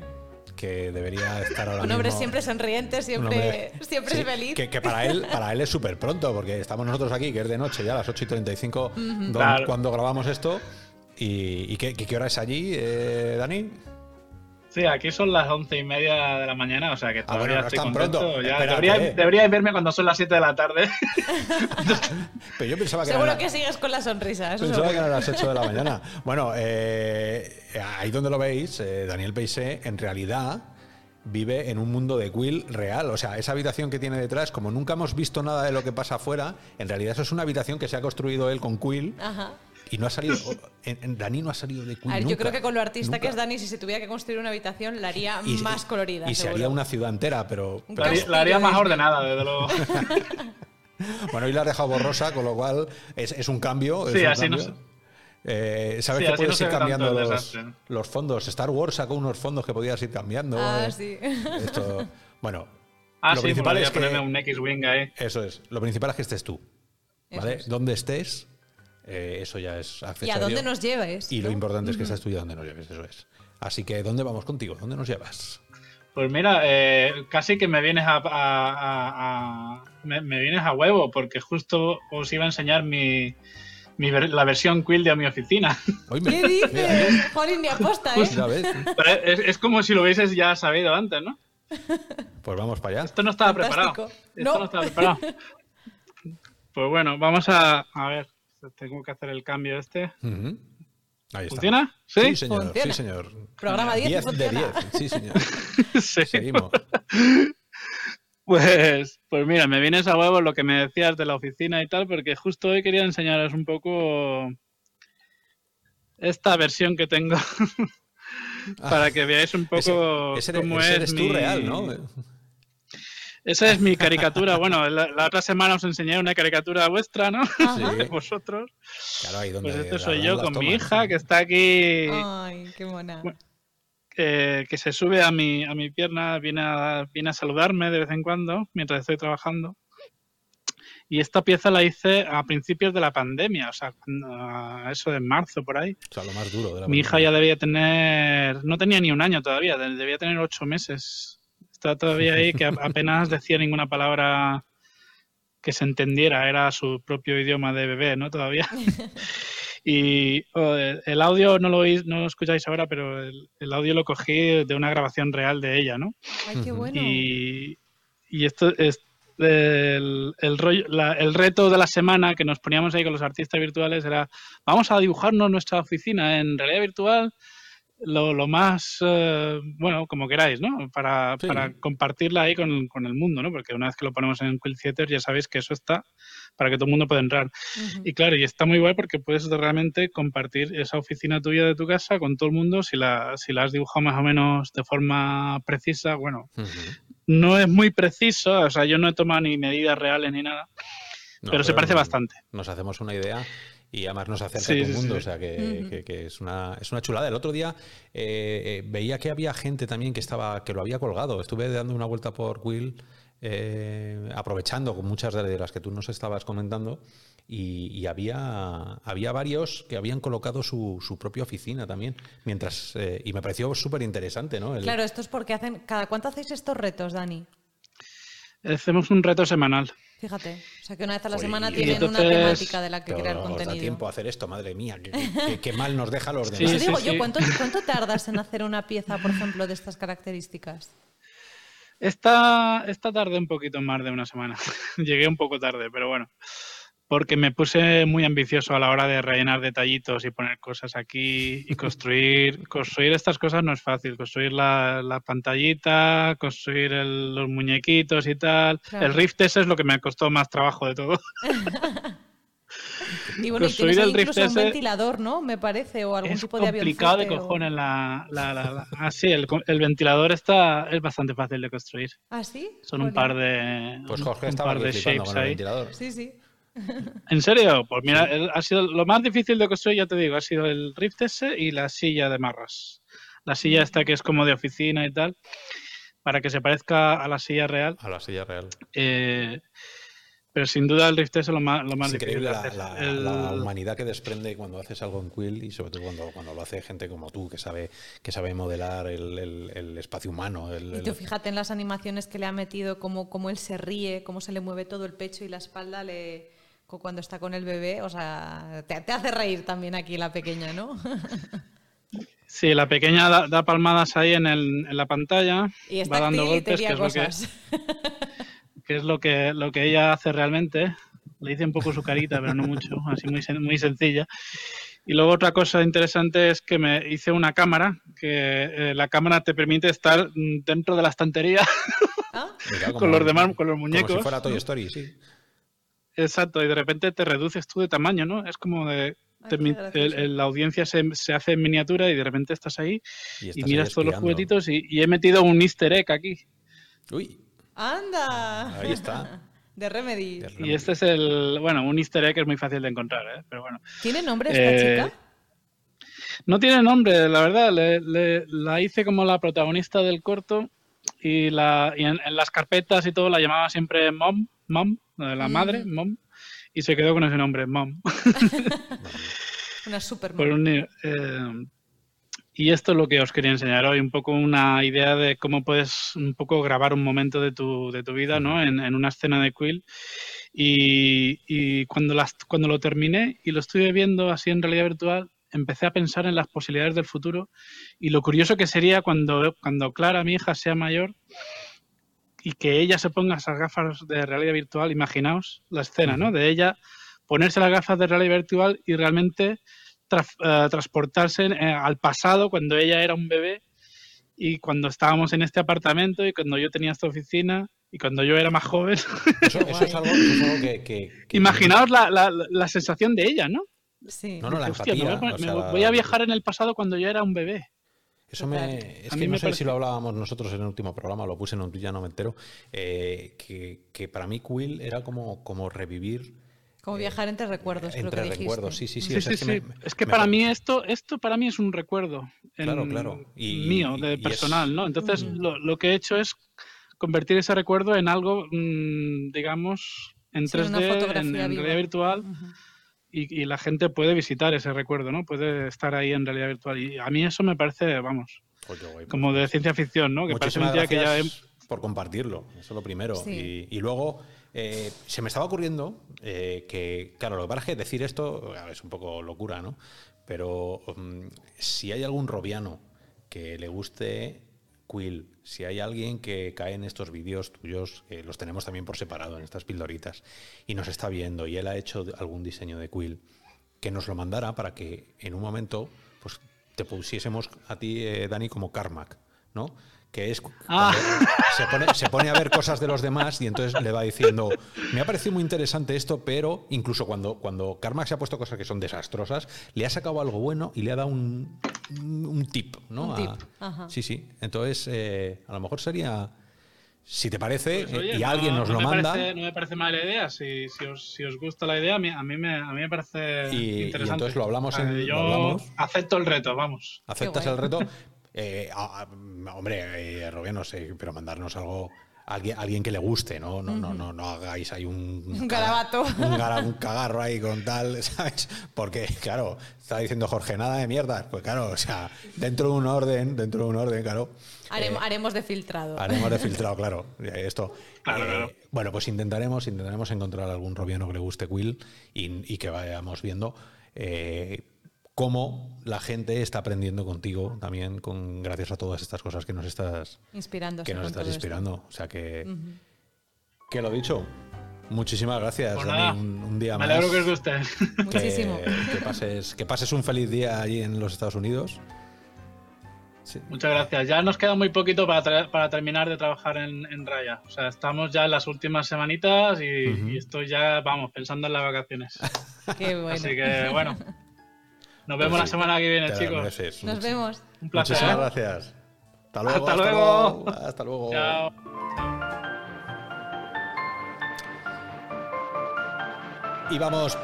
[SPEAKER 1] que debería estar ahora
[SPEAKER 2] Un hombre siempre sonriente, siempre, siempre feliz.
[SPEAKER 1] Que, para él para él es súper pronto, porque estamos nosotros aquí, que es de noche ya, a las 8 y 35, cuando grabamos esto. ¿Y, qué, hora es allí, eh, Dani?
[SPEAKER 4] Sí, aquí son las once y media de la mañana, o sea que
[SPEAKER 1] ah, todavía estoy contento. Pronto.
[SPEAKER 4] Ya, deberíais, verme cuando son las 7 de la tarde.
[SPEAKER 1] Pero yo pensaba que
[SPEAKER 2] Seguro que sigues con la sonrisa.
[SPEAKER 1] pensaba que eran las 8 de la mañana. Bueno, eh, ahí donde lo veis, eh, Daniel Peisé, en realidad vive en un mundo de Quill real. O sea, esa habitación que tiene detrás, como nunca hemos visto nada de lo que pasa afuera, en realidad eso es una habitación que se ha construido él con Quill. Ajá y no ha salido. En, Dani no ha salido de Queen.
[SPEAKER 2] yo creo que con lo artista que es Dani, si se tuviera que construir una habitación, la haría más colorida.
[SPEAKER 1] Y se haría una ciudad entera, pero.
[SPEAKER 4] La haría, más ordenada, desde luego.
[SPEAKER 1] bueno, y la ha dejado borrosa, con lo cual es, un cambio.
[SPEAKER 4] sí, así
[SPEAKER 1] no eh, ¿Sabes que puedes ir cambiando los, fondos? Star Wars sacó unos fondos que podías ir cambiando.
[SPEAKER 2] Ah, eh. sí.
[SPEAKER 1] bueno,
[SPEAKER 4] ah, lo principal es que. un X-Wing ahí.
[SPEAKER 1] Eso es. Lo principal es que estés tú. ¿Vale? Donde estés, eh, eso ya es
[SPEAKER 2] accesorio. ¿Y a dónde nos lleves?
[SPEAKER 1] Y lo importante es que seas tú y a dónde nos lleves, eso es. Así que, ¿dónde vamos contigo? ¿Dónde nos llevas?
[SPEAKER 4] Pues mira, eh, casi que me vienes a, me, vienes a huevo, porque justo os iba a enseñar mi, la versión Quill de mi oficina.
[SPEAKER 2] ¿Qué dices? Jolín, ni aposta, ¿eh?
[SPEAKER 4] es, es, como si lo hubieses ya sabido antes, ¿no?
[SPEAKER 1] Pues vamos para allá.
[SPEAKER 4] Esto no estaba preparado. Esto no. estaba preparado. Pues bueno, vamos a, a ver. Tengo que hacer el cambio este. ¿Funciona?
[SPEAKER 1] ¿Sí? señor. Sí, señor.
[SPEAKER 2] Programa 10, de 10.
[SPEAKER 1] Sí, señor. Seguimos.
[SPEAKER 4] Pues, pues mira, me vienes a huevo lo que me decías de la oficina y tal, porque justo hoy quería enseñaros un poco esta versión que tengo para que veáis un poco cómo es
[SPEAKER 1] eres tú real, ¿no?
[SPEAKER 4] Esa es mi caricatura. Bueno, la, otra semana os enseñé una caricatura vuestra, ¿no? De vosotros.
[SPEAKER 1] Claro, ahí donde.
[SPEAKER 4] Pues este soy yo con mi hija que está aquí.
[SPEAKER 2] Ay, qué mona.
[SPEAKER 4] que se sube a mi, a mi pierna, viene a, viene a saludarme de vez en cuando mientras estoy trabajando. Y esta pieza la hice a principios de la pandemia, o sea, eso de marzo por ahí.
[SPEAKER 1] O sea, lo más duro de la
[SPEAKER 4] Mi hija ya debía tener, no tenía ni un año todavía, debía tener ocho meses está todavía ahí, que apenas decía ninguna palabra que se entendiera, era su propio idioma de bebé, ¿no? Todavía. Y el audio no lo no lo escucháis ahora, pero el, audio lo cogí de una grabación real de ella, ¿no?
[SPEAKER 2] Ay, qué bueno.
[SPEAKER 4] Y, esto es el, el reto de la semana que nos poníamos ahí con los artistas virtuales era vamos a dibujarnos nuestra oficina en realidad virtual lo, más, eh, bueno, como queráis, ¿no? Para, para compartirla ahí con, con, el mundo, ¿no? Porque una vez que lo ponemos en Quill Theater ya sabéis que eso está para que todo el mundo pueda entrar. Y claro, y está muy guay porque puedes realmente compartir esa oficina tuya de tu casa con todo el mundo si la, si la has dibujado más o menos de forma precisa, bueno, no es muy preciso, o sea, yo no he tomado ni medidas reales ni nada, pero, se parece bastante.
[SPEAKER 1] Nos hacemos una idea y además nos acerca a todo el mundo, o sea que, es, una, es una chulada. El otro día eh, eh, veía que había gente también que estaba que lo había colgado. Estuve dando una vuelta por Will, eh, aprovechando con muchas de las que tú nos estabas comentando, y, había, había varios que habían colocado su, su propia oficina también, mientras y me pareció súper interesante, ¿no?
[SPEAKER 2] Claro, esto es porque hacen. ¿Cada cuánto hacéis estos retos, Dani?
[SPEAKER 4] Hacemos un reto semanal.
[SPEAKER 2] Fíjate, o sea que una vez a la semana tienen una temática de la que crear contenido. Da
[SPEAKER 1] tiempo a hacer esto, madre mía, qué mal nos deja los demás.
[SPEAKER 2] Sí, digo yo, ¿cuánto, ¿cuánto tardas en hacer una pieza, por ejemplo, de estas características?
[SPEAKER 4] Esta, esta tarde un poquito más de una semana. Llegué un poco tarde, pero bueno porque me puse muy ambicioso a la hora de rellenar detallitos y poner cosas aquí y construir. construir estas cosas no es fácil. Construir la, pantallita, construir los muñequitos y tal. El Rift ese es lo que me costó más trabajo de todo.
[SPEAKER 2] y bueno, construir y el Rift un ventilador, ¿no? Me parece, o algún tipo de
[SPEAKER 4] avión. Es complicado de cojones la, la, Ah, sí, el, ventilador está, es bastante fácil de construir.
[SPEAKER 2] ¿Ah, sí?
[SPEAKER 4] Son un par de.
[SPEAKER 1] Pues Jorge un par de shapes ahí.
[SPEAKER 2] Sí, sí.
[SPEAKER 4] ¿En serio? Pues mira, ha sido lo más difícil de construir, ya te digo, ha sido el Rift S y la silla de marras. La silla esta que es como de oficina y tal, para que se parezca a la silla real.
[SPEAKER 1] A la silla real.
[SPEAKER 4] Eh, pero sin duda el Rift S es lo más, lo más difícil.
[SPEAKER 1] De hacer. La, humanidad que desprende cuando haces algo en Quill y sobre todo cuando, cuando lo hace gente como tú, que sabe, que sabe modelar el, espacio humano. y
[SPEAKER 2] tú fíjate en las animaciones que le ha metido, cómo, cómo él se ríe, cómo se le mueve todo el pecho y la espalda, le cuando está con el bebé, o sea, te, hace reír también aquí la pequeña, ¿no?
[SPEAKER 4] Sí, la pequeña da, palmadas ahí en, el, en, la pantalla,
[SPEAKER 2] y
[SPEAKER 4] va dando golpes,
[SPEAKER 2] que
[SPEAKER 4] es, lo que, es lo que, lo que ella hace realmente. Le hice un poco su carita, pero no mucho, así muy, muy sencilla. Y luego otra cosa interesante es que me hice una cámara, que eh, la cámara te permite estar dentro de la estantería ¿Ah? con los demás, con los muñecos. Como
[SPEAKER 1] si fuera Toy Story, sí.
[SPEAKER 4] Exacto, y de repente te reduces tú de tamaño, ¿no? Es como de... la audiencia se, hace en miniatura y de repente estás ahí y, miras todos los juguetitos y, he metido un easter egg aquí.
[SPEAKER 1] Uy.
[SPEAKER 2] ¡Anda!
[SPEAKER 1] Ahí está.
[SPEAKER 2] De Remedy.
[SPEAKER 4] Y este es el, bueno, un easter egg es muy fácil de encontrar, ¿eh? pero bueno.
[SPEAKER 2] ¿Tiene nombre esta eh, chica?
[SPEAKER 4] No tiene nombre, la verdad. la hice como la protagonista del corto y, la, y en, las carpetas y todo la llamaba siempre Mom, Mom, la madre, Mom, y se quedó con ese nombre, Mom.
[SPEAKER 2] una super
[SPEAKER 4] eh, y esto es lo que os quería enseñar hoy, un poco una idea de cómo puedes un poco grabar un momento de tu, de tu vida, ¿no? En, en, una escena de Quill. Y, y cuando, las, cuando lo terminé y lo estuve viendo así en realidad virtual, empecé a pensar en las posibilidades del futuro y lo curioso que sería cuando, cuando Clara, mi hija, sea mayor y que ella se ponga esas gafas de realidad virtual, imaginaos la escena, ¿no? De ella ponerse las gafas de realidad virtual y realmente eh, transportarse eh, al pasado cuando ella era un bebé y cuando estábamos en este apartamento y cuando yo tenía esta oficina y cuando yo era más joven.
[SPEAKER 1] Eso, es algo, que,
[SPEAKER 4] Imaginaos la, la, la, sensación de ella, ¿no?
[SPEAKER 2] Sí.
[SPEAKER 1] No, no, la empatía,
[SPEAKER 4] voy a viajar en el pasado cuando yo era un bebé.
[SPEAKER 1] Eso me. Es que no sé si lo hablábamos nosotros en el último programa, lo puse en un ya no me entero. Eh, que, para mí Quill era como, como revivir.
[SPEAKER 2] Como eh, viajar entre recuerdos,
[SPEAKER 1] entre
[SPEAKER 2] creo que
[SPEAKER 1] recuerdos,
[SPEAKER 2] sí,
[SPEAKER 1] sí, sí.
[SPEAKER 4] es, que, para mí esto, esto para mí es un recuerdo
[SPEAKER 1] claro, claro.
[SPEAKER 4] mío, de personal, ¿no? Entonces lo, que he hecho es convertir ese recuerdo en algo, mm, digamos, en 3D, en, realidad virtual y, la gente puede visitar ese recuerdo, ¿no? Puede estar ahí en realidad virtual. Y a mí eso me parece, vamos, pues como de ciencia ficción, ¿no?
[SPEAKER 1] Que parece que ya... Por compartirlo, eso es lo primero. Y, luego, eh, se me estaba ocurriendo eh, que, claro, lo que pasa es que decir esto es un poco locura, ¿no? Pero mm, si hay algún robiano que le guste Quill, si hay alguien que cae en estos vídeos tuyos, los tenemos también por separado en estas pildoritas, y nos está viendo y él ha hecho algún diseño de Quill, que nos lo mandara para que en un momento pues te pusiésemos a ti, eh, Dani, como Carmack, ¿no? Que es ah. se, pone, a ver cosas de los demás y entonces le va diciendo, me ha parecido muy interesante esto, pero incluso cuando, cuando Carmack se ha puesto cosas que son desastrosas, le ha sacado algo bueno y le ha dado un, un tip, ¿no? sí, sí. Entonces, eh, a lo mejor sería... Si te parece, pues, eh, y alguien nos lo manda.
[SPEAKER 4] no me parece mala idea. Si, os, gusta la idea, a mí, me, a mí me parece interesante. Y
[SPEAKER 1] entonces lo hablamos en.
[SPEAKER 4] Yo acepto el reto, vamos.
[SPEAKER 1] ¿Aceptas el reto? Eh, hombre, eh, no sé, pero mandarnos algo. Alguien, alguien que le guste, ¿no? No, no, no, no hagáis ahí un,
[SPEAKER 2] un garabato.
[SPEAKER 1] Un, cagarro ahí con tal, ¿sabes? Porque, claro, está diciendo Jorge, nada de mierda. Pues claro, o sea, dentro de un orden, dentro de un orden, claro.
[SPEAKER 2] Haremos, eh, haremos de filtrado.
[SPEAKER 1] Haremos de filtrado, claro. Esto.
[SPEAKER 4] Claro,
[SPEAKER 1] Bueno, pues intentaremos, intentaremos encontrar algún robiano que le guste Quill y, y que vayamos viendo. Eh, cómo la gente está aprendiendo contigo también con gracias a todas estas cosas que nos estás
[SPEAKER 2] inspirando
[SPEAKER 1] que nos estás inspirando. O sea que que lo dicho. Muchísimas gracias
[SPEAKER 4] pues
[SPEAKER 1] un, día
[SPEAKER 4] más
[SPEAKER 1] me
[SPEAKER 4] alegro que os guste
[SPEAKER 2] muchísimo.
[SPEAKER 1] que, pases que pases un feliz día allí en los Estados Unidos.
[SPEAKER 4] Muchas gracias. Ya nos queda muy poquito para, para terminar de trabajar en, Raya. O sea, estamos ya en las últimas semanitas y, estoy ya, vamos, pensando en las vacaciones.
[SPEAKER 2] Qué bueno.
[SPEAKER 4] Así que, bueno, Nos vemos la semana que viene, chicos.
[SPEAKER 2] Nos vemos.
[SPEAKER 4] Un placer.
[SPEAKER 1] Muchísimas gracias.
[SPEAKER 4] Hasta luego. Hasta, luego.
[SPEAKER 1] Hasta luego.
[SPEAKER 4] Chao.
[SPEAKER 1] Y vamos,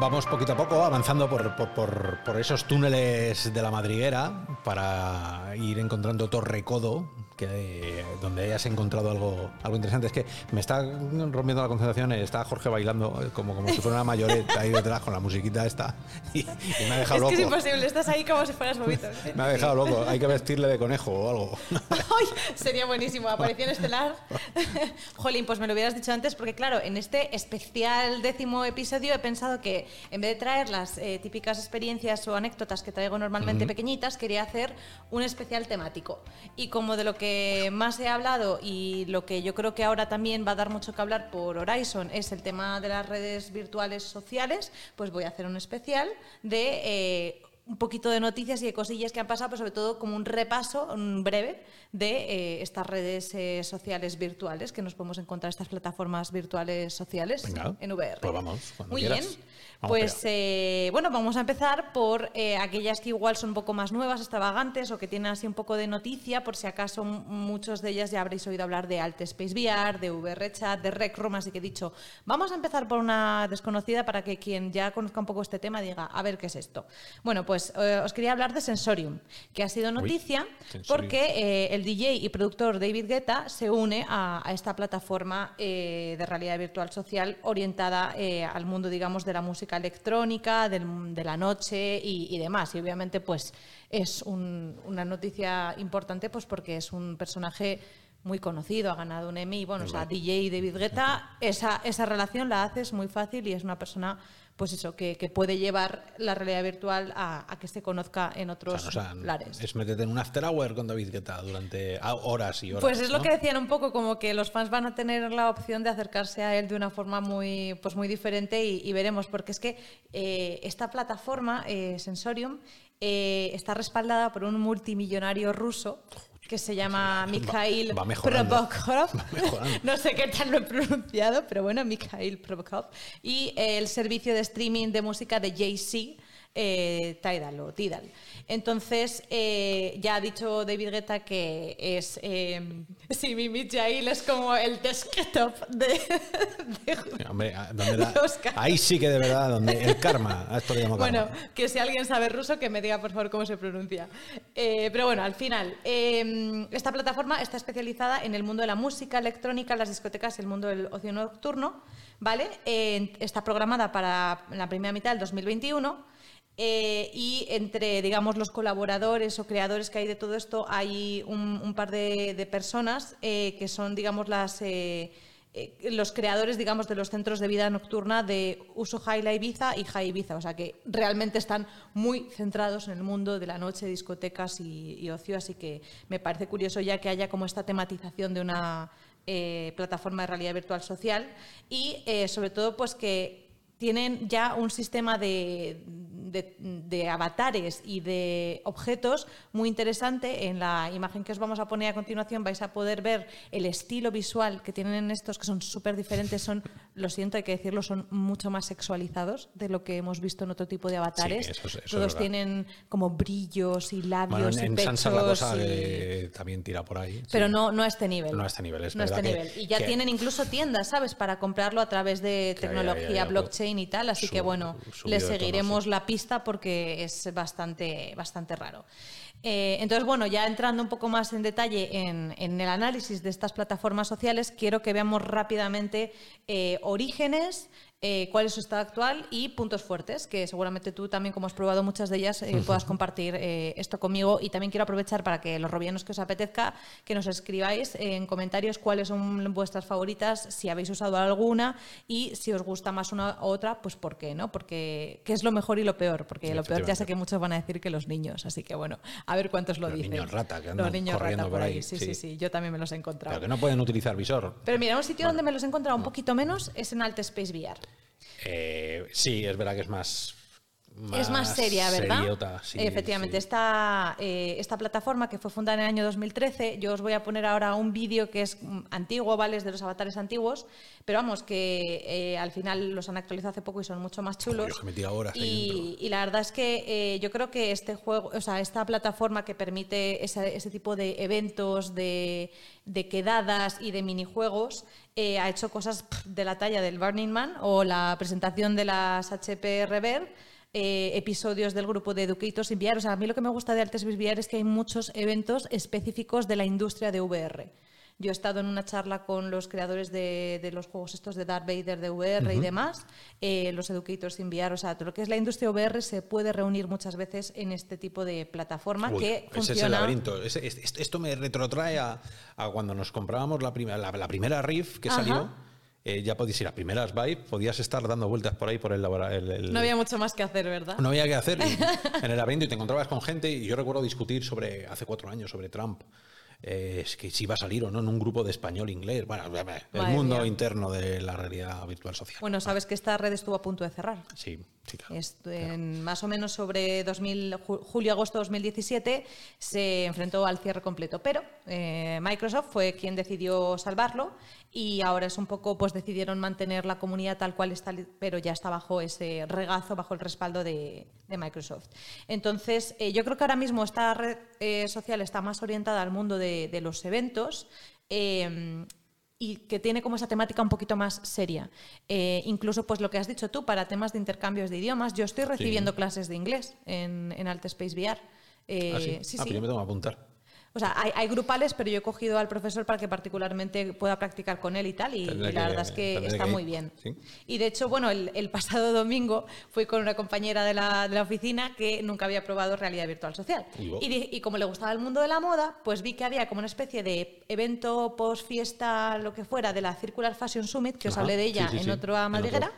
[SPEAKER 1] vamos poquito a poco avanzando por, por, por, esos túneles de la madriguera para ir encontrando Torre Codo, que donde hayas encontrado algo, algo interesante. Es que me está rompiendo la concentración, está Jorge bailando como, como si fuera una mayoreta ahí detrás con la musiquita esta y, me ha dejado loco.
[SPEAKER 2] Es que es imposible, estás ahí como si fueras bobito.
[SPEAKER 1] me ha dejado loco, hay que vestirle de conejo o algo.
[SPEAKER 2] Ay, sería buenísimo, aparición estelar. Jolín, pues me lo hubieras dicho antes porque claro, en este especial décimo episodio he pensado que en vez de traer las eh, típicas experiencias o anécdotas que traigo normalmente pequeñitas, quería hacer un especial temático. Y como de lo que más he hablado y lo que yo creo que ahora también va a dar mucho que hablar por Horizon es el tema de las redes virtuales sociales, pues voy a hacer un especial de eh, un poquito de noticias y de cosillas que han pasado, pero sobre todo como un repaso un breve de eh, estas redes eh, sociales virtuales que nos podemos encontrar, estas plataformas virtuales sociales en VR.
[SPEAKER 1] Pues vamos,
[SPEAKER 2] Muy bien. Pues eh, bueno, vamos a empezar por aquellas que igual son un poco más nuevas, extravagantes o que tienen así un poco de noticia, por si acaso muchos de ellas ya habréis oído hablar de Alt Space VR, de VR Chat, de Rec Room, así que he dicho, vamos a empezar por una desconocida para que quien ya conozca un poco este tema diga, a ver qué es esto. Bueno, pues os quería hablar de Sensorium, que ha sido noticia porque el DJ y productor David Guetta se une a, esta plataforma eh, de realidad virtual social orientada eh, al mundo, digamos, de la música electrónica, de la noche y, demás. Y obviamente, pues es una noticia importante, pues porque es un personaje muy conocido, ha ganado un Emmy, bueno, o sea, DJ David Guetta, esa, esa relación la haces muy fácil y es una persona pues eso, que, puede llevar la realidad virtual a, que se conozca en otros lares.
[SPEAKER 1] Es meterte en un after hour con David Guetta durante horas y horas.
[SPEAKER 2] Pues es lo que decían un poco, como que los fans van a tener la opción de acercarse a él de una forma muy, pues muy diferente y, veremos, porque es que eh, esta plataforma, eh, Sensorium, eh, está respaldada por un multimillonario ruso que se llama Mikhail Probokov. no sé qué tal lo he pronunciado, pero bueno, Mikhail Probokov. Y el servicio de streaming de música de Jay-Z, eh, Tidal o Tidal. Entonces, eh, ya ha dicho David Guetta que es. Eh, sí, mi Mikhail es como el desktop de.
[SPEAKER 1] Hombre, ahí sí que de verdad, donde el karma. Esto
[SPEAKER 2] bueno, que si alguien sabe ruso, que me diga por favor cómo se pronuncia. Eh, pero bueno, al final, em, esta plataforma está especializada en el mundo de la música electrónica, las discotecas y el mundo del ocio nocturno. ¿Vale? está programada para la primera mitad del 2021 eh, y entre, digamos, los colaboradores o creadores que hay de todo esto, hay un, par de, personas eh, que son, digamos, las, eh, los creadores, digamos, de los centros de vida nocturna de Uso Jaila Ibiza y Jai Ibiza. O sea, que realmente están muy centrados en el mundo de la noche, discotecas y, y ocio. Así que me parece curioso ya que haya como esta tematización de una plataforma de realidad virtual social y, sobre todo, pues que tienen ya un sistema de de, avatares y de objetos muy interesante. En la imagen que os vamos a poner a continuación vais a poder ver el estilo visual que tienen estos, que son súper diferentes. Son, lo siento, hay que decirlo, son mucho más sexualizados de lo que hemos visto en otro tipo de avatares. Todos tienen como brillos y labios y pechos.
[SPEAKER 1] la cosa también tira por ahí.
[SPEAKER 2] Pero no, no a este nivel.
[SPEAKER 1] No a este nivel, es
[SPEAKER 2] no
[SPEAKER 1] este
[SPEAKER 2] nivel. Y ya tienen incluso tiendas, ¿sabes? Para comprarlo a través de tecnología blockchain y tal. Así que bueno, le seguiremos la pista porque es bastante, bastante raro. Eh, entonces, bueno, ya entrando un poco más en detalle en, el análisis de estas plataformas sociales, quiero que veamos rápidamente eh, orígenes, eh, cuál es su estado actual y puntos fuertes, que seguramente tú también, como has probado muchas de ellas, eh, puedas compartir eh, esto conmigo. Y también quiero aprovechar para que los robianos que os apetezca, que nos escribáis en comentarios cuáles son vuestras favoritas, si habéis usado alguna y si os gusta más una u otra, pues por qué, ¿no? Porque qué es lo mejor y lo peor, porque lo peor ya sé que muchos van a decir que los niños, así que bueno, a ver cuántos lo dicen.
[SPEAKER 1] Los niños rata, que andan los niños rata por ahí.
[SPEAKER 2] Sí, sí, sí, yo también me los he encontrado.
[SPEAKER 1] Pero que no pueden utilizar visor.
[SPEAKER 2] Pero mira, un sitio donde me los he encontrado un poquito menos es en Alt Space VR.
[SPEAKER 1] Eh, sí, es verdad que es más
[SPEAKER 2] es más seria, ¿verdad? Efectivamente, Esta, eh, esta plataforma que fue fundada en el año 2013, yo os voy a poner ahora un vídeo que es antiguo, ¿vale? Es de los avatares antiguos, pero vamos, que eh, al final los han actualizado hace poco y son mucho más chulos. y, la verdad es que eh, yo creo que este juego, o sea, esta plataforma que permite ese, tipo de eventos, de, de quedadas y de minijuegos, ha hecho cosas de la talla del Burning Man o la presentación de las HP Reverb eh, episodios del grupo de Educators enviar. O sea, a mí lo que me gusta de Artes VR es que hay muchos eventos específicos de la industria de VR. Yo he estado en una charla con los creadores de, los juegos estos de Darth Vader de VR y demás, eh, los Educators enviar, o sea, todo lo que es la industria VR se puede reunir muchas veces en este tipo de plataforma que funciona... Ese es el
[SPEAKER 1] laberinto. esto me retrotrae a, cuando nos comprábamos la, primera la, primera Riff que salió eh, ya podías ir a primeras Vive, podías estar dando vueltas por ahí por el, laboratorio.
[SPEAKER 2] No había mucho más que hacer, ¿verdad?
[SPEAKER 1] No había que hacer. en el laberinto y te encontrabas con gente y yo recuerdo discutir sobre, hace cuatro años, sobre Trump. Eh, es que si iba a salir o no en un grupo de español-inglés. Bueno, el mundo interno de la realidad virtual social.
[SPEAKER 2] Bueno, sabes que esta red estuvo a punto de cerrar.
[SPEAKER 1] Sí, sí
[SPEAKER 2] claro, Más o menos sobre 2000, julio-agosto de 2017 se enfrentó al cierre completo, pero eh, Microsoft fue quien decidió salvarlo y ahora es un poco, pues decidieron mantener la comunidad tal cual está, pero ya está bajo ese regazo, bajo el respaldo de, Microsoft. Entonces, eh, yo creo que ahora mismo esta red social está más orientada al mundo de, los eventos. Eh, y que tiene como esa temática un poquito más seria. incluso, pues lo que has dicho tú, para temas de intercambios de idiomas, yo estoy recibiendo clases de inglés en, en Alt Space VR.
[SPEAKER 1] ¿Ah, sí? sí, ah, yo me tengo que apuntar.
[SPEAKER 2] O sea, hay, grupales, pero yo he cogido al profesor para que particularmente pueda practicar con él y tal, y, la verdad es que está muy bien. Y de hecho, bueno, el, pasado domingo fui con una compañera de la, de la, oficina que nunca había probado realidad virtual social. Y, como le gustaba el mundo de la moda, pues vi que había como una especie de evento post fiesta, lo que fuera, de la Circular Fashion Summit, que os hablé de ella en otra madriguera.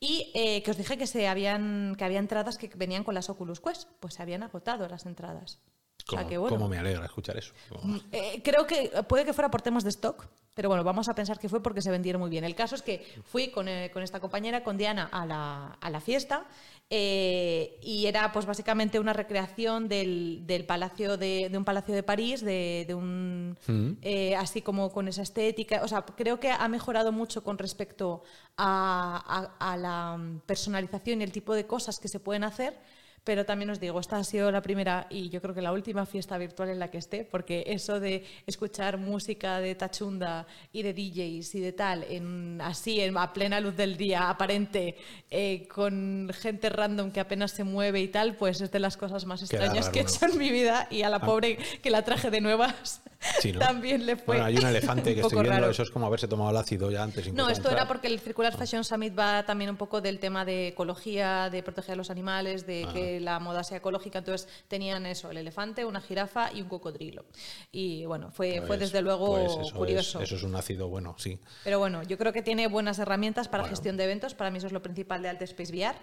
[SPEAKER 2] Y eh, que os dije que, se habían, que había entradas que venían con las Oculus Quest. Pues se habían agotado las entradas.
[SPEAKER 1] ¿Cómo, me alegra escuchar eso?
[SPEAKER 2] Mm, eh, creo que puede que fuera por temas de stock, pero bueno, vamos a pensar que fue porque se vendieron muy bien. El caso es que fui con, eh, esta compañera, con Diana, a la, fiesta eh, y era pues básicamente una recreación del, palacio de, un palacio de París, de, un mm. así como con esa estética. O sea, creo que ha mejorado mucho con respecto a la personalización y el tipo de cosas que se pueden hacer pero también os digo, esta ha sido la primera y yo creo que la última fiesta virtual en la que esté, porque eso de escuchar música de tachunda y de DJs y de tal, en, así en, a plena luz del día, aparente, eh, con gente random que apenas se mueve y tal, pues es de las cosas más extrañas que he hecho en mi vida y a la ah. pobre que la traje de nuevas también le fue.
[SPEAKER 1] Bueno, hay un elefante que estoy viendo, eso es como haberse tomado el ácido ya antes.
[SPEAKER 2] No, esto era porque el Circular Fashion Summit va también un poco del tema de ecología, de proteger a los animales, de ah. que la moda sea ecológica, entonces tenían eso, el elefante, una jirafa y un cocodrilo. Y bueno, fue, fue pues, desde luego
[SPEAKER 1] pues
[SPEAKER 2] curioso.
[SPEAKER 1] eso es un ácido bueno, sí.
[SPEAKER 2] Pero bueno, yo creo que tiene buenas herramientas para gestión de eventos, para mí eso es lo principal de Alt Space VR.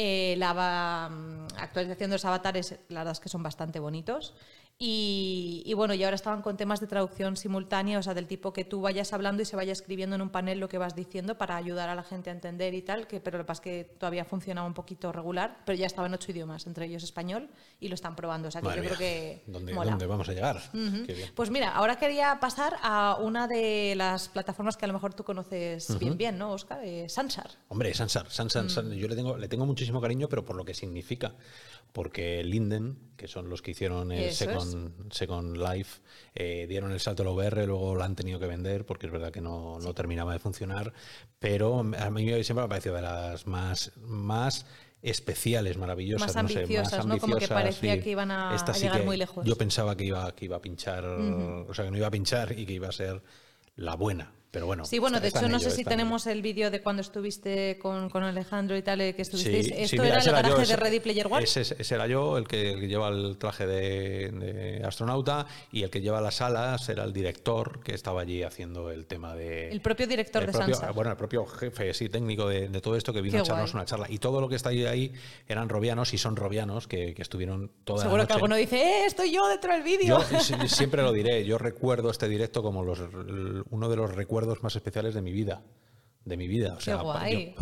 [SPEAKER 2] Eh, la mm, actualización de los avatares, la verdad es que son bastante bonitos. Y, bueno, y ahora estaban con temas de traducción simultánea, o sea, del tipo que tú vayas hablando y se vaya escribiendo en un panel lo que vas diciendo para ayudar a la gente a entender y tal, que, pero lo que pasa es que todavía funcionaba un poquito regular, pero ya estaba en ocho idiomas, entre ellos español, y lo están probando. O sea, que yo creo que.
[SPEAKER 1] ¿Dónde, ¿Dónde, vamos a llegar?
[SPEAKER 2] Pues mira, ahora quería pasar a una de las plataformas que a lo mejor tú conoces bien, bien, ¿no, Oscar? Eh, Sansar.
[SPEAKER 1] Hombre, Sansar. Sansar, mm. yo le tengo, le tengo muchísimo cariño, pero por lo que significa porque Linden, que son los que hicieron el Second, Life, eh, dieron el salto al VR, luego lo han tenido que vender porque es verdad que no, terminaba de funcionar, pero a mí siempre me ha parecido de las más, más especiales, maravillosas,
[SPEAKER 2] más ambiciosas, ¿no? Como que parecía que iban a, llegar muy lejos.
[SPEAKER 1] Yo pensaba que iba, que iba a pinchar, o sea, que no iba a pinchar y que iba a ser la buena. Pero bueno.
[SPEAKER 2] Sí, bueno, de hecho, no sé si tenemos el vídeo de cuando estuviste con, con, Alejandro y tal, eh, que estuvisteis. ¿Esto era el traje de Ready Player One?
[SPEAKER 1] Ese, era yo, el que, lleva el traje de, astronauta, y el que lleva las alas era el director que estaba allí haciendo el tema de.
[SPEAKER 2] El propio director de Sansa.
[SPEAKER 1] Bueno, el propio jefe, sí, técnico de, todo esto que vino a echarnos una charla. Y todo lo que está ahí eran robianos y son robianos que, estuvieron toda
[SPEAKER 2] Seguro
[SPEAKER 1] la
[SPEAKER 2] que alguno dice, ¡eh, estoy yo dentro del vídeo!
[SPEAKER 1] Yo siempre lo diré, yo recuerdo este directo como los, uno de los recuerdos más especiales de mi vida. De mi vida. O sea,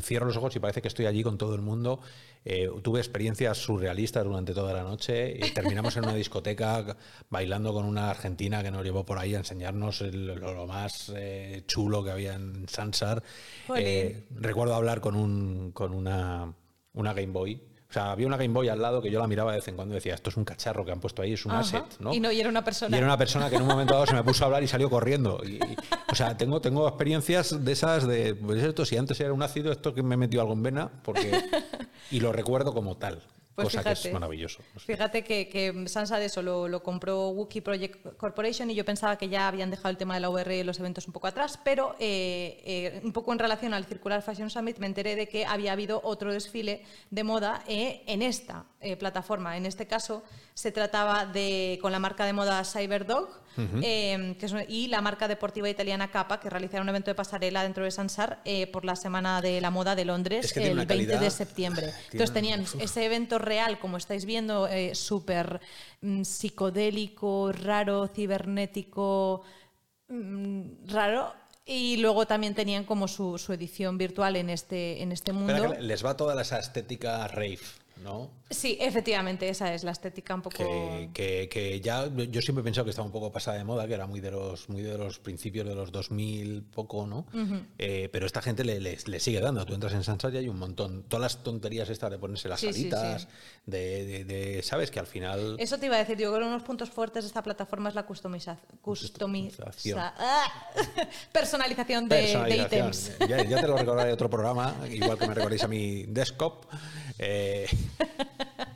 [SPEAKER 1] cierro los ojos y parece que estoy allí con todo el mundo. Eh, tuve experiencias surrealistas durante toda la noche. Y terminamos en una discoteca bailando con una argentina que nos llevó por ahí a enseñarnos lo, más eh, chulo que había en Sansar. Eh, recuerdo hablar con, un, con una, una Game Boy o sea, había una Game Boy al lado que yo la miraba de vez en cuando y decía, esto es un cacharro que han puesto ahí, es un asset, ¿no?
[SPEAKER 2] Y no, y era una persona.
[SPEAKER 1] Y era una persona que en un momento dado se me puso a hablar y salió corriendo. o sea, tengo, tengo experiencias de esas de, pues esto, si antes era un ácido, esto que me metió algo en vena, porque... y lo recuerdo como tal. Pues cosa fíjate, que es maravilloso.
[SPEAKER 2] Fíjate que, que, Sansa de eso lo, compró Wookiee Project Corporation y yo pensaba que ya habían dejado el tema de la VR y los eventos un poco atrás, pero eh, eh, un poco en relación al Circular Fashion Summit me enteré de que había habido otro desfile de moda eh, en esta plataforma. En este caso se trataba de con la marca de moda Cyberdog que y la marca deportiva italiana Kappa, que realizaron un evento de pasarela dentro de Sansar por la Semana de la Moda de Londres el 20 de septiembre. Entonces tenían ese evento real, como estáis viendo, eh, súper mm, psicodélico, raro, cibernético, mm, raro. Y luego también tenían como su, su, edición virtual en este, en este mundo.
[SPEAKER 1] les va toda esa estética rave. ¿No?
[SPEAKER 2] Sí, efectivamente, esa es la estética un poco.
[SPEAKER 1] Que, ya yo siempre he pensado que estaba un poco pasada de moda, que era muy de los, muy de los principios de los 2000, poco, ¿no? Eh, pero esta gente le, sigue dando. Tú entras en Sansar y hay un montón. Todas las tonterías estas de ponerse las alitas, De, ¿sabes? Que al final.
[SPEAKER 2] Eso te iba a decir, yo creo que uno de los puntos fuertes de esta plataforma es la customización. ¡Ah! personalización de, ítems.
[SPEAKER 1] Ya, ya, te lo recordaré otro programa, igual que me recordéis a mi desktop. Eh,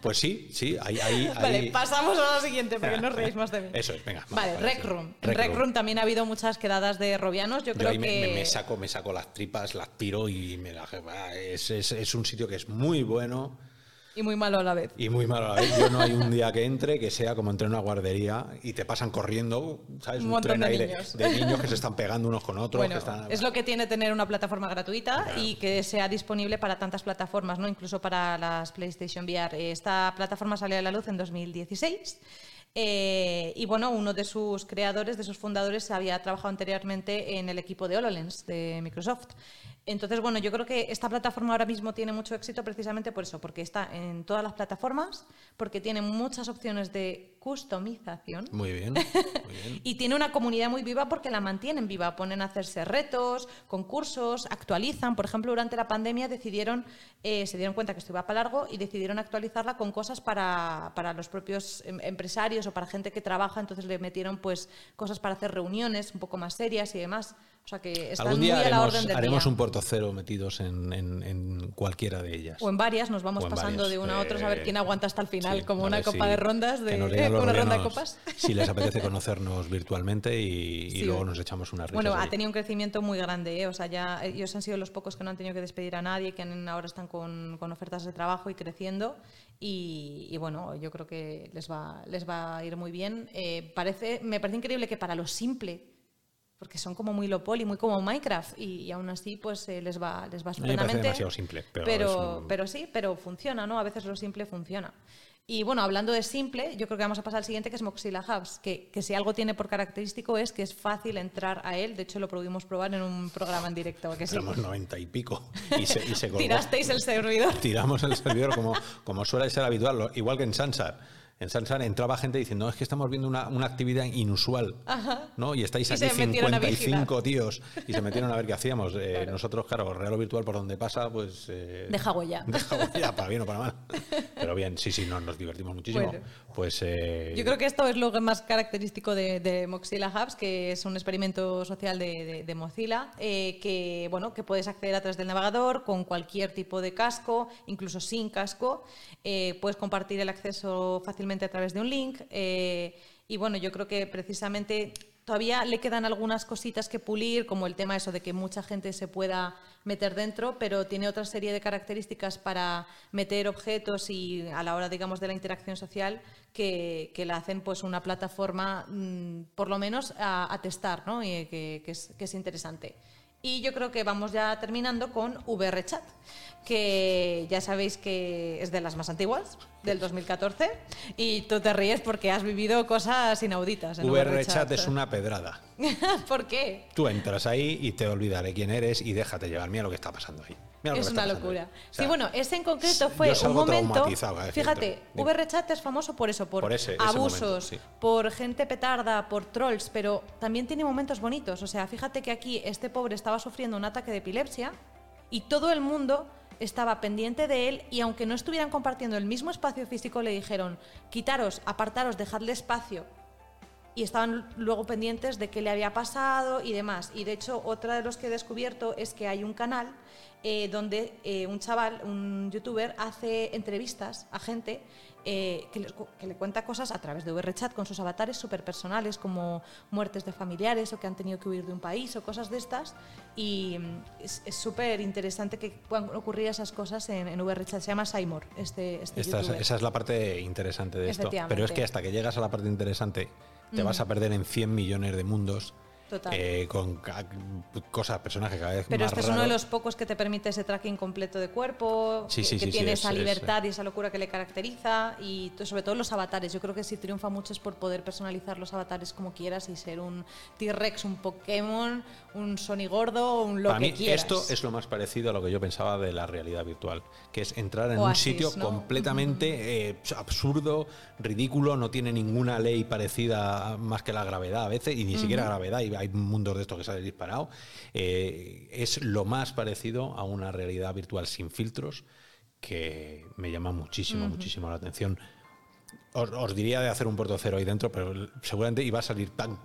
[SPEAKER 1] pues sí, sí, ahí,
[SPEAKER 2] Vale, pasamos a lo siguiente, porque no reís más de mí.
[SPEAKER 1] Eso es, venga.
[SPEAKER 2] Vale, Rec Room. En Rec Room también ha habido muchas quedadas de robianos. Yo, creo que.
[SPEAKER 1] Me, saco, me saco las tripas, las tiro y me la. Es, es, es un sitio que es muy bueno
[SPEAKER 2] y muy malo a la vez.
[SPEAKER 1] Y muy malo a la vez. Yo no hay un día que entre que sea como entre en una guardería y te pasan corriendo, ¿sabes?
[SPEAKER 2] Un, tren de niños.
[SPEAKER 1] De, niños que se están pegando unos con otros.
[SPEAKER 2] Es lo que tiene tener una plataforma gratuita y que sea disponible para tantas plataformas, ¿no? incluso para las PlayStation VR. Esta plataforma salió a la luz en 2016. Eh, y bueno, uno de sus creadores, de sus fundadores, había trabajado anteriormente en el equipo de HoloLens de Microsoft. Entonces, bueno, yo creo que esta plataforma ahora mismo tiene mucho éxito precisamente por eso, porque está en todas las plataformas, porque tiene muchas opciones de customización.
[SPEAKER 1] Muy bien.
[SPEAKER 2] y tiene una comunidad muy viva porque la mantienen viva. Ponen a hacerse retos, concursos, actualizan. Por ejemplo, durante la pandemia decidieron, eh, se dieron cuenta que esto iba para largo y decidieron actualizarla con cosas para, para los propios em, empresarios o para gente que trabaja. Entonces le metieron pues cosas para hacer reuniones un poco más serias y demás. O sea que están
[SPEAKER 1] muy
[SPEAKER 2] a la orden del
[SPEAKER 1] haremos un puerto cero metidos en, cualquiera de ellas.
[SPEAKER 2] O en varias, nos vamos pasando de una a otra a ver quién aguanta hasta el final, como una copa de rondas, de una ronda de copas.
[SPEAKER 1] Si les apetece conocernos virtualmente y, luego nos echamos una risa.
[SPEAKER 2] Bueno, ha tenido un crecimiento muy grande, ¿eh? o sea, ya ellos han sido los pocos que no han tenido que despedir a nadie, que ahora están con, ofertas de trabajo y creciendo. Y, bueno, yo creo que les va, les va a ir muy bien. Eh, parece, me parece increíble que para lo simple porque son como muy low poly, muy como Minecraft y, aún así pues eh, les va les va
[SPEAKER 1] estupendamente. demasiado simple, pero,
[SPEAKER 2] pero, sí, pero funciona, ¿no? A veces lo simple funciona. Y bueno, hablando de simple, yo creo que vamos a pasar al siguiente, que es Moxila Hubs, que, que, si algo tiene por característico es que es fácil entrar a él. De hecho, lo pudimos probar en un programa en directo. Que
[SPEAKER 1] Éramos 90 y pico y se, y se
[SPEAKER 2] Tirasteis el servidor.
[SPEAKER 1] Tiramos el servidor como, como suele ser habitual, igual que en Sansar en Sansar entraba gente diciendo, no, es que estamos viendo una, actividad inusual, ¿no? Y estáis aquí 55 tíos y se metieron a ver qué hacíamos. Eh, nosotros, claro, real o virtual por donde pasa, pues...
[SPEAKER 2] Eh, deja huella.
[SPEAKER 1] Deja huella, para bien o para mal. Pero bien, sí, sí, nos divertimos muchísimo. pues... Eh,
[SPEAKER 2] Yo creo que esto es lo más característico de, Mozilla Hubs, que es un experimento social de, Mozilla, que, bueno, que puedes acceder a través del navegador con cualquier tipo de casco, incluso sin casco. puedes compartir el acceso fácilmente a través de un link. Eh, y bueno, yo creo que precisamente todavía le quedan algunas cositas que pulir, como el tema eso de que mucha gente se pueda meter dentro, pero tiene otra serie de características para meter objetos y a la hora, digamos, de la interacción social que, que la hacen pues una plataforma, mm, por lo menos, a, testar, ¿no? Y que, es, que es interesante. Y yo creo que vamos ya terminando con VRChat, que ya sabéis que es de las más antiguas, del 2014, y tú te ríes porque has vivido cosas inauditas. En
[SPEAKER 1] VRChat es una pedrada.
[SPEAKER 2] ¿Por qué?
[SPEAKER 1] Tú entras ahí y te olvidaré quién eres y déjate llevar. Mira lo que está pasando ahí.
[SPEAKER 2] Es una locura. sí, bueno, ese en concreto fue un momento. Fíjate, VRChat es famoso por eso, por, abusos, por gente petarda, por trolls, pero también tiene momentos bonitos. O sea, fíjate que aquí este pobre estaba sufriendo un ataque de epilepsia y todo el mundo estaba pendiente de él y aunque no estuvieran compartiendo el mismo espacio físico, le dijeron, quitaros, apartaros, dejadle espacio. Y estaban luego pendientes de qué le había pasado y demás. Y de hecho, otra de los que he descubierto es que hay un canal eh, donde eh, un chaval, un youtuber, hace entrevistas a gente eh, que, le, cuenta cosas a través de VRChat con sus avatares súper personales, como muertes de familiares o que han tenido que huir de un país o cosas de estas. Y mm, es súper interesante que puedan ocurrir esas cosas en, en VRChat. Se llama Seymour, este, este
[SPEAKER 1] Esa es la parte interesante de esto. Pero es que hasta que llegas a la parte interesante, te vas a perder en 100 millones de mundos eh, con cosas, personajes cada vez
[SPEAKER 2] Pero
[SPEAKER 1] este
[SPEAKER 2] es uno de los pocos que te permite ese tracking completo de cuerpo, que tiene esa libertad y esa locura que le caracteriza y sobre todo los avatares. Yo creo que si triunfa mucho es por poder personalizar los avatares como quieras y ser un T-Rex, un Pokémon, un Sony gordo, un lo que quieras.
[SPEAKER 1] Esto es lo más parecido a lo que yo pensaba de la realidad virtual, que es entrar en un sitio completamente eh, absurdo, ridículo, no tiene ninguna ley parecida más que la gravedad a veces y ni siquiera gravedad. Y hay mundos de estos que sale disparado, eh, es lo más parecido a una realidad virtual sin filtros que me llama muchísimo, muchísimo la atención. Os, diría de hacer un puerto cero ahí dentro, pero seguramente iba a salir tan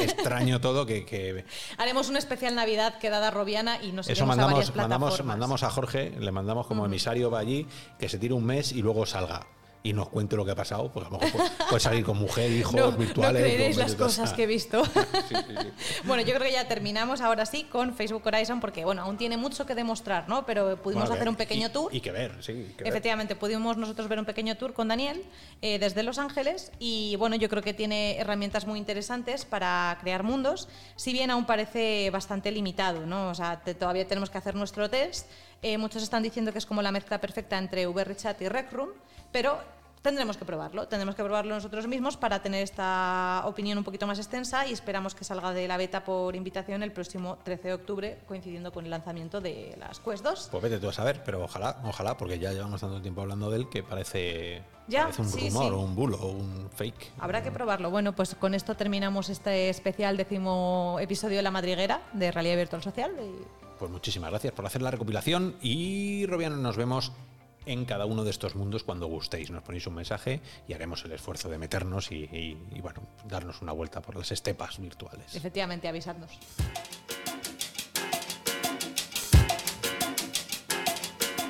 [SPEAKER 1] extraño todo que,
[SPEAKER 2] Haremos una especial Navidad quedada robiana y nos
[SPEAKER 1] Eso mandamos, mandamos, mandamos a Jorge, le mandamos como emisario va allí, que se tire un mes y luego salga y nos cuente lo que ha pasado, pues a lo mejor puede, salir con mujer, hijos, virtuales.
[SPEAKER 2] No creeréis las cosas que he visto. bueno, yo creo que ya terminamos ahora sí con Facebook Horizon, porque bueno, aún tiene mucho que demostrar, ¿no? Pero pudimos hacer un pequeño tour.
[SPEAKER 1] Y que ver, sí.
[SPEAKER 2] Efectivamente, pudimos nosotros ver un pequeño tour con Daniel eh, desde Los Ángeles y bueno, yo creo que tiene herramientas muy interesantes para crear mundos, si bien aún parece bastante limitado, ¿no? O sea, todavía tenemos que hacer nuestro test. Eh, muchos están diciendo que es como la mezcla perfecta entre VRChat y Rec Room, pero tendremos que probarlo, tendremos que probarlo nosotros mismos para tener esta opinión un poquito más extensa y esperamos que salga de la beta por invitación el próximo 13 de octubre, coincidiendo con el lanzamiento de las Quest 2.
[SPEAKER 1] Pues vete tú a saber, pero ojalá, ojalá, porque ya llevamos tanto tiempo hablando de él que parece, ¿Ya? un rumor, o un bulo, o un fake.
[SPEAKER 2] Habrá que probarlo. Bueno, pues con esto terminamos este especial décimo episodio de La Madriguera de Realidad Virtual Social.
[SPEAKER 1] Pues muchísimas gracias por hacer la recopilación y Robiano, nos vemos en cada uno de estos mundos cuando gustéis. Nos ponéis un mensaje y haremos el esfuerzo de meternos y, bueno, darnos una vuelta por las estepas virtuales.
[SPEAKER 2] Efectivamente, avisadnos.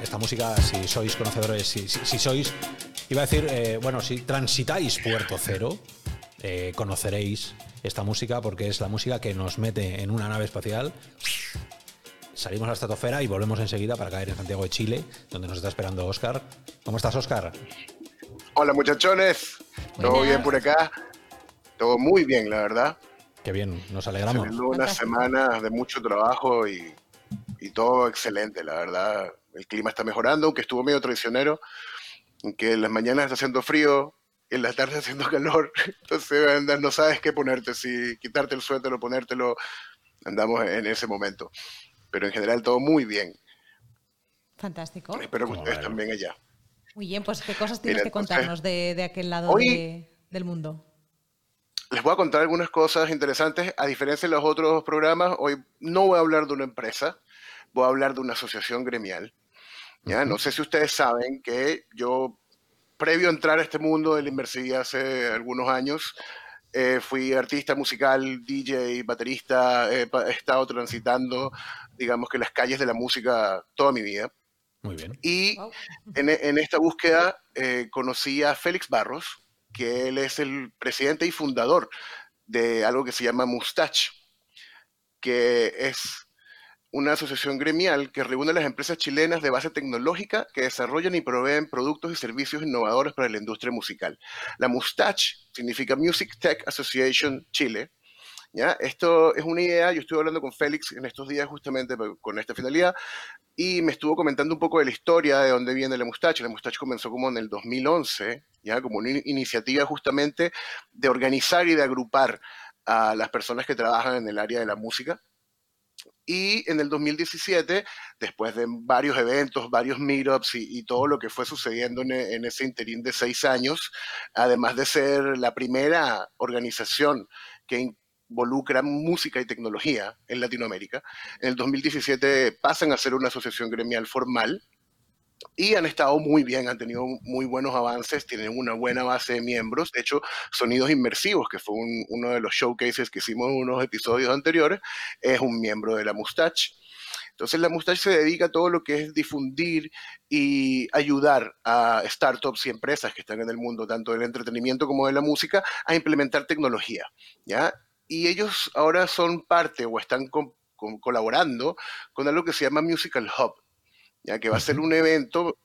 [SPEAKER 1] Esta música, si sois conocedores, si, sois, iba a decir, eh, bueno, si transitáis Puerto Cero, eh, conoceréis esta música porque es la música que nos mete en una nave espacial salimos a la estratosfera y volvemos enseguida para caer en Santiago de Chile, donde nos está esperando Oscar. ¿Cómo estás, Oscar?
[SPEAKER 5] Hola, muchachones. ¿Todo bien por acá? Todo muy bien, la verdad.
[SPEAKER 1] Qué bien, nos alegramos.
[SPEAKER 5] una semana de mucho trabajo y, y, todo excelente, la verdad. El clima está mejorando, aunque estuvo medio traicionero. que en las mañanas está haciendo frío, en las tardes haciendo calor, entonces no sabes qué ponerte, si quitarte el suéter o ponértelo, andamos en ese momento. Pero en general todo muy bien.
[SPEAKER 2] Fantástico.
[SPEAKER 5] Espero que ustedes también allá.
[SPEAKER 2] Muy bien, pues qué cosas tienes que contarnos de, aquel lado del mundo.
[SPEAKER 5] Les voy a contar algunas cosas interesantes. A diferencia de los otros programas, hoy no voy a hablar de una empresa, voy a hablar de una asociación gremial. ¿ya? No sé si ustedes saben que yo, previo a entrar a este mundo de la inmersividad hace algunos años, eh, fui artista musical, DJ, baterista, he estado transitando, digamos que las calles de la música toda mi vida.
[SPEAKER 1] Muy bien.
[SPEAKER 5] Y en, esta búsqueda eh, conocí a Félix Barros, que él es el presidente y fundador de algo que se llama Mustache, que es una asociación gremial que reúne a las empresas chilenas de base tecnológica que desarrollan y proveen productos y servicios innovadores para la industria musical. La Mustache significa Music Tech Association Chile ¿ya? Esto es una idea, yo estuve hablando con Félix en estos días justamente con esta finalidad y me estuvo comentando un poco de la historia de dónde viene la Mustache. La Mustache comenzó como en el 2011, ¿ya? como una iniciativa justamente de organizar y de agrupar a las personas que trabajan en el área de la música. Y en el 2017, después de varios eventos, varios meetups y, todo lo que fue sucediendo en, en, ese interín de seis años, además de ser la primera organización que involucra música y tecnología en Latinoamérica. En el 2017 pasan a ser una asociación gremial formal y han estado muy bien, han tenido muy buenos avances, tienen una buena base de miembros. De hecho, Sonidos Inmersivos, que fue uno de los showcases que hicimos en unos episodios anteriores, es un miembro de la Mustache. Entonces la Mustache se dedica a todo lo que es difundir y ayudar a startups y empresas que están en el mundo, tanto del entretenimiento como de la música, a implementar tecnología. ¿ya? y ellos ahora son parte o están colaborando con algo que se llama Musical Hub, ya que va a ser un evento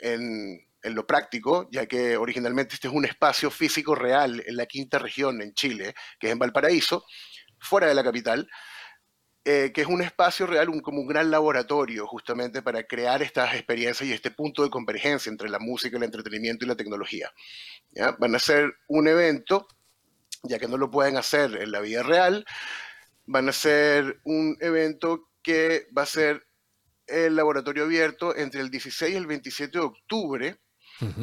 [SPEAKER 5] en, lo práctico, ya que originalmente este es un espacio físico real en la quinta región en Chile, que es en Valparaíso, fuera de la capital, eh, que es un espacio real, un, como un gran laboratorio justamente para crear estas experiencias y este punto de convergencia entre la música, el entretenimiento y la tecnología. ¿ya? Van a ser un evento ya que no lo pueden hacer en la vida real, van a ser un evento que va a ser el laboratorio abierto entre el 16 y el 27 de octubre,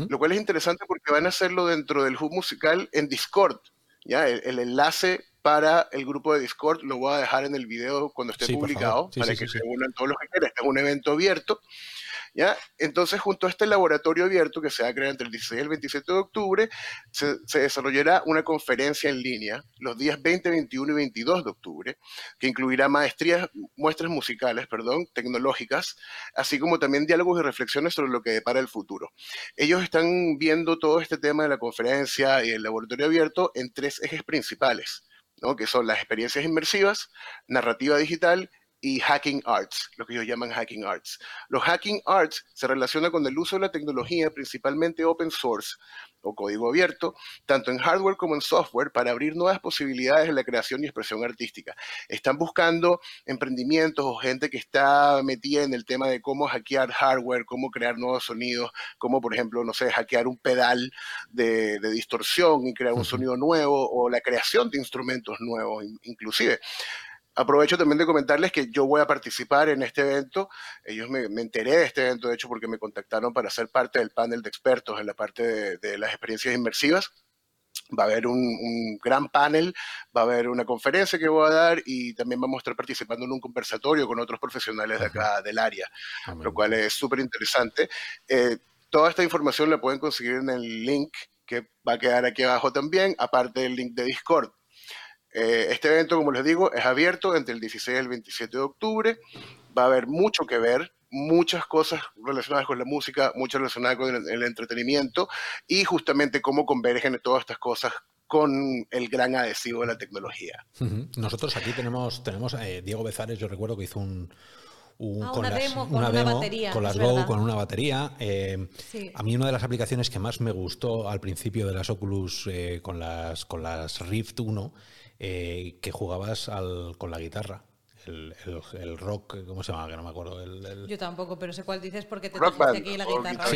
[SPEAKER 5] lo cual es interesante porque van a hacerlo dentro del hub musical en Discord. ¿ya? El, enlace para el grupo de Discord lo voy a dejar en el video cuando esté publicado, para que se unan todos los que quieran. Este es un evento abierto ¿ya? Entonces, junto a este laboratorio abierto que se va a crear entre el 16 y el 27 de octubre, se, desarrollará una conferencia en línea los días 20, 21 y 22 de octubre, que incluirá maestrías, muestras musicales, perdón, tecnológicas, así como también diálogos y reflexiones sobre lo que depara el futuro. Ellos están viendo todo este tema de la conferencia y el laboratorio abierto en tres ejes principales. ¿no? que son las experiencias inmersivas, narrativa digital y hacking arts, lo que ellos llaman hacking arts. Los hacking arts se relacionan con el uso de la tecnología, principalmente open source o código abierto, tanto en hardware como en software, para abrir nuevas posibilidades en la creación y expresión artística. Están buscando emprendimientos o gente que está metida en el tema de cómo hackear hardware, cómo crear nuevos sonidos, como por ejemplo, no sé, hackear un pedal de, de distorsión y crear un sonido nuevo o la creación de instrumentos nuevos inclusive. Aprovecho también de comentarles que yo voy a participar en este evento. Ellos me, enteré de este evento, de hecho, porque me contactaron para ser parte del panel de expertos en la parte de, las experiencias inmersivas. Va a haber un, gran panel, va a haber una conferencia que voy a dar y también vamos a estar participando en un conversatorio con otros profesionales de acá del área, ah, lo cual es súper interesante. Eh, toda esta información la pueden conseguir en el link que va a quedar aquí abajo también, aparte del link de Discord. Eh, este evento, como les digo, es abierto entre el 16 y el 27 de octubre. Va a haber mucho que ver, muchas cosas relacionadas con la música, muchas relacionadas con el, entretenimiento y justamente cómo convergen todas estas cosas con el gran adhesivo de la tecnología.
[SPEAKER 1] Nosotros aquí tenemos, tenemos eh, Diego Bezares, yo recuerdo que hizo un,
[SPEAKER 2] ah, con una demo, con una, batería,
[SPEAKER 1] con las Go, con una batería. Eh, a mí una de las aplicaciones que más me gustó al principio de las Oculus con, las, con las Rift 1 eh, que jugabas con la guitarra. el, rock, ¿cómo se llama? Que no me acuerdo.
[SPEAKER 2] Yo tampoco, pero sé cuál dices porque te rock aquí la guitarra.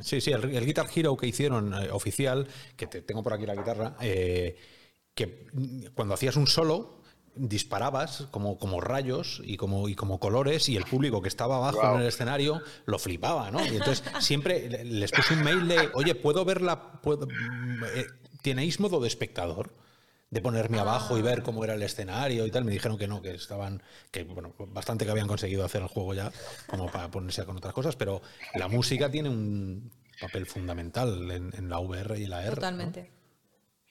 [SPEAKER 1] Sí, sí, el, Guitar Hero que hicieron eh, oficial, que te, tengo por aquí la guitarra, eh, que cuando hacías un solo disparabas como, como rayos y como, y como colores y el público que estaba abajo en el escenario lo flipaba, ¿no? Y entonces siempre les puse un mail de, oye, ¿puedo verla? Puedo, ¿Tenéis modo de espectador? De ponerme abajo y ver cómo era el escenario y tal. Me dijeron que no, que estaban, que bueno, bastante que habían conseguido hacer el juego ya, como para ponerse con otras cosas, pero la música tiene un papel fundamental en, la VR y la R.
[SPEAKER 2] Totalmente.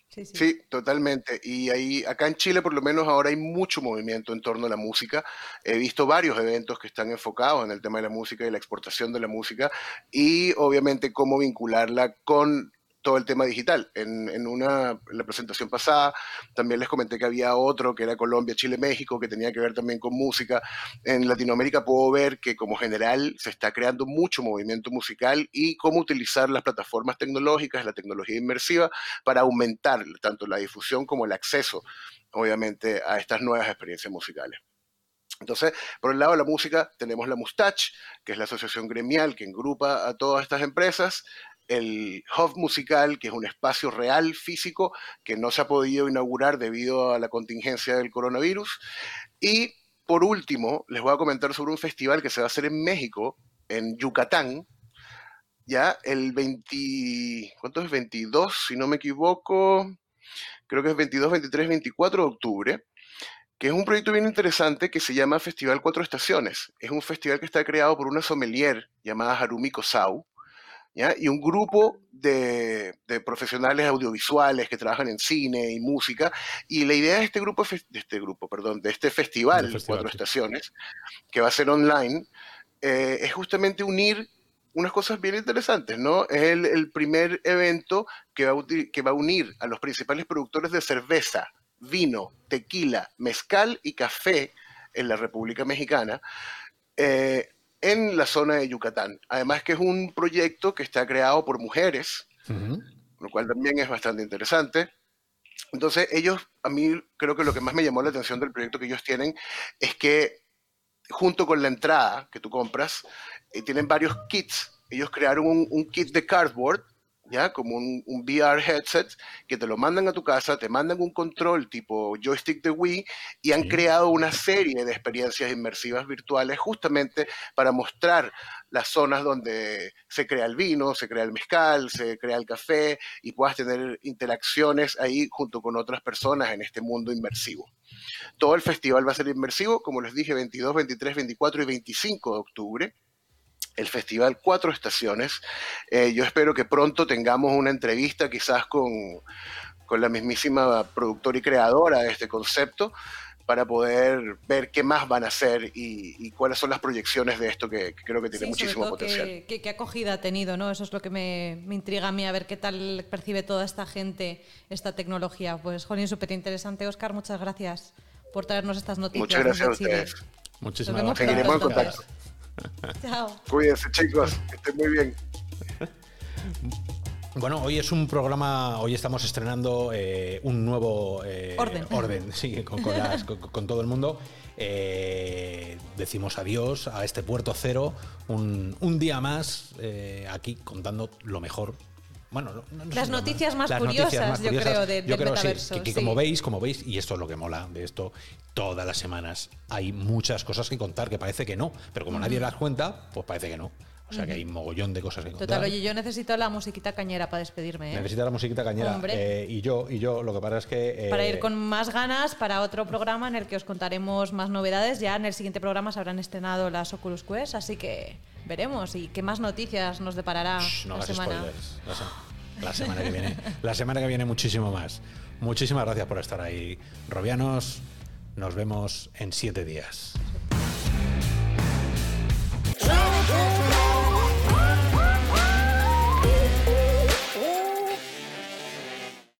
[SPEAKER 5] Sí, totalmente. Y ahí, acá en Chile, por lo menos ahora hay mucho movimiento en torno a la música. He visto varios eventos que están enfocados en el tema de la música y la exportación de la música y obviamente cómo vincularla con todo el tema digital. En, una, la presentación pasada también les comenté que había otro que era Colombia, Chile, México, que tenía que ver también con música. En Latinoamérica puedo ver que como general se está creando mucho movimiento musical y cómo utilizar las plataformas tecnológicas, la tecnología inmersiva, para aumentar tanto la difusión como el acceso, obviamente, a estas nuevas experiencias musicales. Entonces, por el lado de la música, tenemos la Mustache, que es la asociación gremial que engrupa a todas estas empresas el Hub Musical, que es un espacio real, físico, que no se ha podido inaugurar debido a la contingencia del coronavirus. Y por último, les voy a comentar sobre un festival que se va a hacer en México, en Yucatán, ya el 20, ¿cuánto es? 22, si no me equivoco, creo que es 22, 23, 24 de octubre, que es un proyecto bien interesante que se llama Festival Cuatro Estaciones. Es un festival que está creado por una sommelier llamada Harumi Kosau, y un grupo de, profesionales audiovisuales que trabajan en cine y música. Y la idea de este grupo, de este grupo, perdón, de este festival, Cuatro Estaciones, que va a ser online, eh, es justamente unir unas cosas bien interesantes, ¿no? Es el, primer evento que va, a, que va a unir a los principales productores de cerveza, vino, tequila, mezcal y café en la República Mexicana. Eh, en la zona de Yucatán. Además que es un proyecto que está creado por mujeres, lo cual también es bastante interesante. Entonces ellos, a mí creo que lo que más me llamó la atención del proyecto que ellos tienen es que junto con la entrada que tú compras, eh, tienen varios kits. Ellos crearon un kit de cardboard ¿ya? Como un, VR headset que te lo mandan a tu casa, te mandan un control tipo joystick de Wii y han creado una serie de experiencias inmersivas virtuales justamente para mostrar las zonas donde se crea el vino, se crea el mezcal, se crea el café y puedas tener interacciones ahí junto con otras personas en este mundo inmersivo. Todo el festival va a ser inmersivo, como les dije, 22, 23, 24 y 25 de octubre el festival Cuatro Estaciones. Eh, yo espero que pronto tengamos una entrevista quizás con, la mismísima productora y creadora de este concepto para poder ver qué más van a hacer y, cuáles son las proyecciones de esto que, creo que tiene muchísimo potencial.
[SPEAKER 2] ¿Qué, acogida ha tenido? ¿no? Eso es lo que me, intriga a mí, a ver qué tal percibe toda esta gente esta tecnología. Pues, Jolín, súper interesante. Oscar, muchas gracias por traernos estas noticias.
[SPEAKER 5] Muchas gracias a ustedes.
[SPEAKER 1] Muchísimas gracias.
[SPEAKER 5] Seguiremos en contacto. Chao. Cuídense, chicos, que estén muy bien.
[SPEAKER 1] Bueno, hoy es un programa, hoy estamos estrenando eh, un nuevo
[SPEAKER 2] eh, orden.
[SPEAKER 1] orden, sí, con, todo el mundo. Eh, decimos adiós a este puerto cero, un, día más aquí contando lo mejor bueno,
[SPEAKER 2] las noticias más, curiosas, yo creo, de, del metaverso.
[SPEAKER 1] que, como veis, como veis, y esto es lo que mola de esto, todas las semanas hay muchas cosas que contar que parece que no, pero como nadie las cuenta, pues parece que no. O sea que hay mogollón de cosas que contar.
[SPEAKER 2] Total, oye, yo necesito la musiquita cañera para despedirme. ¿eh?
[SPEAKER 1] Necesito la musiquita cañera. Eh, y yo, y yo, lo que pasa es que.
[SPEAKER 2] Para ir eh, con más ganas para otro programa en el que os contaremos más novedades. Ya en el siguiente programa se habrán estrenado las Oculus Quest, así que veremos. ¿Y qué más noticias nos deparará no la semana?
[SPEAKER 1] Spoilers, la, semana que viene. la semana que viene, muchísimo más. Muchísimas gracias por estar ahí, Robianos. Nos vemos en siete días.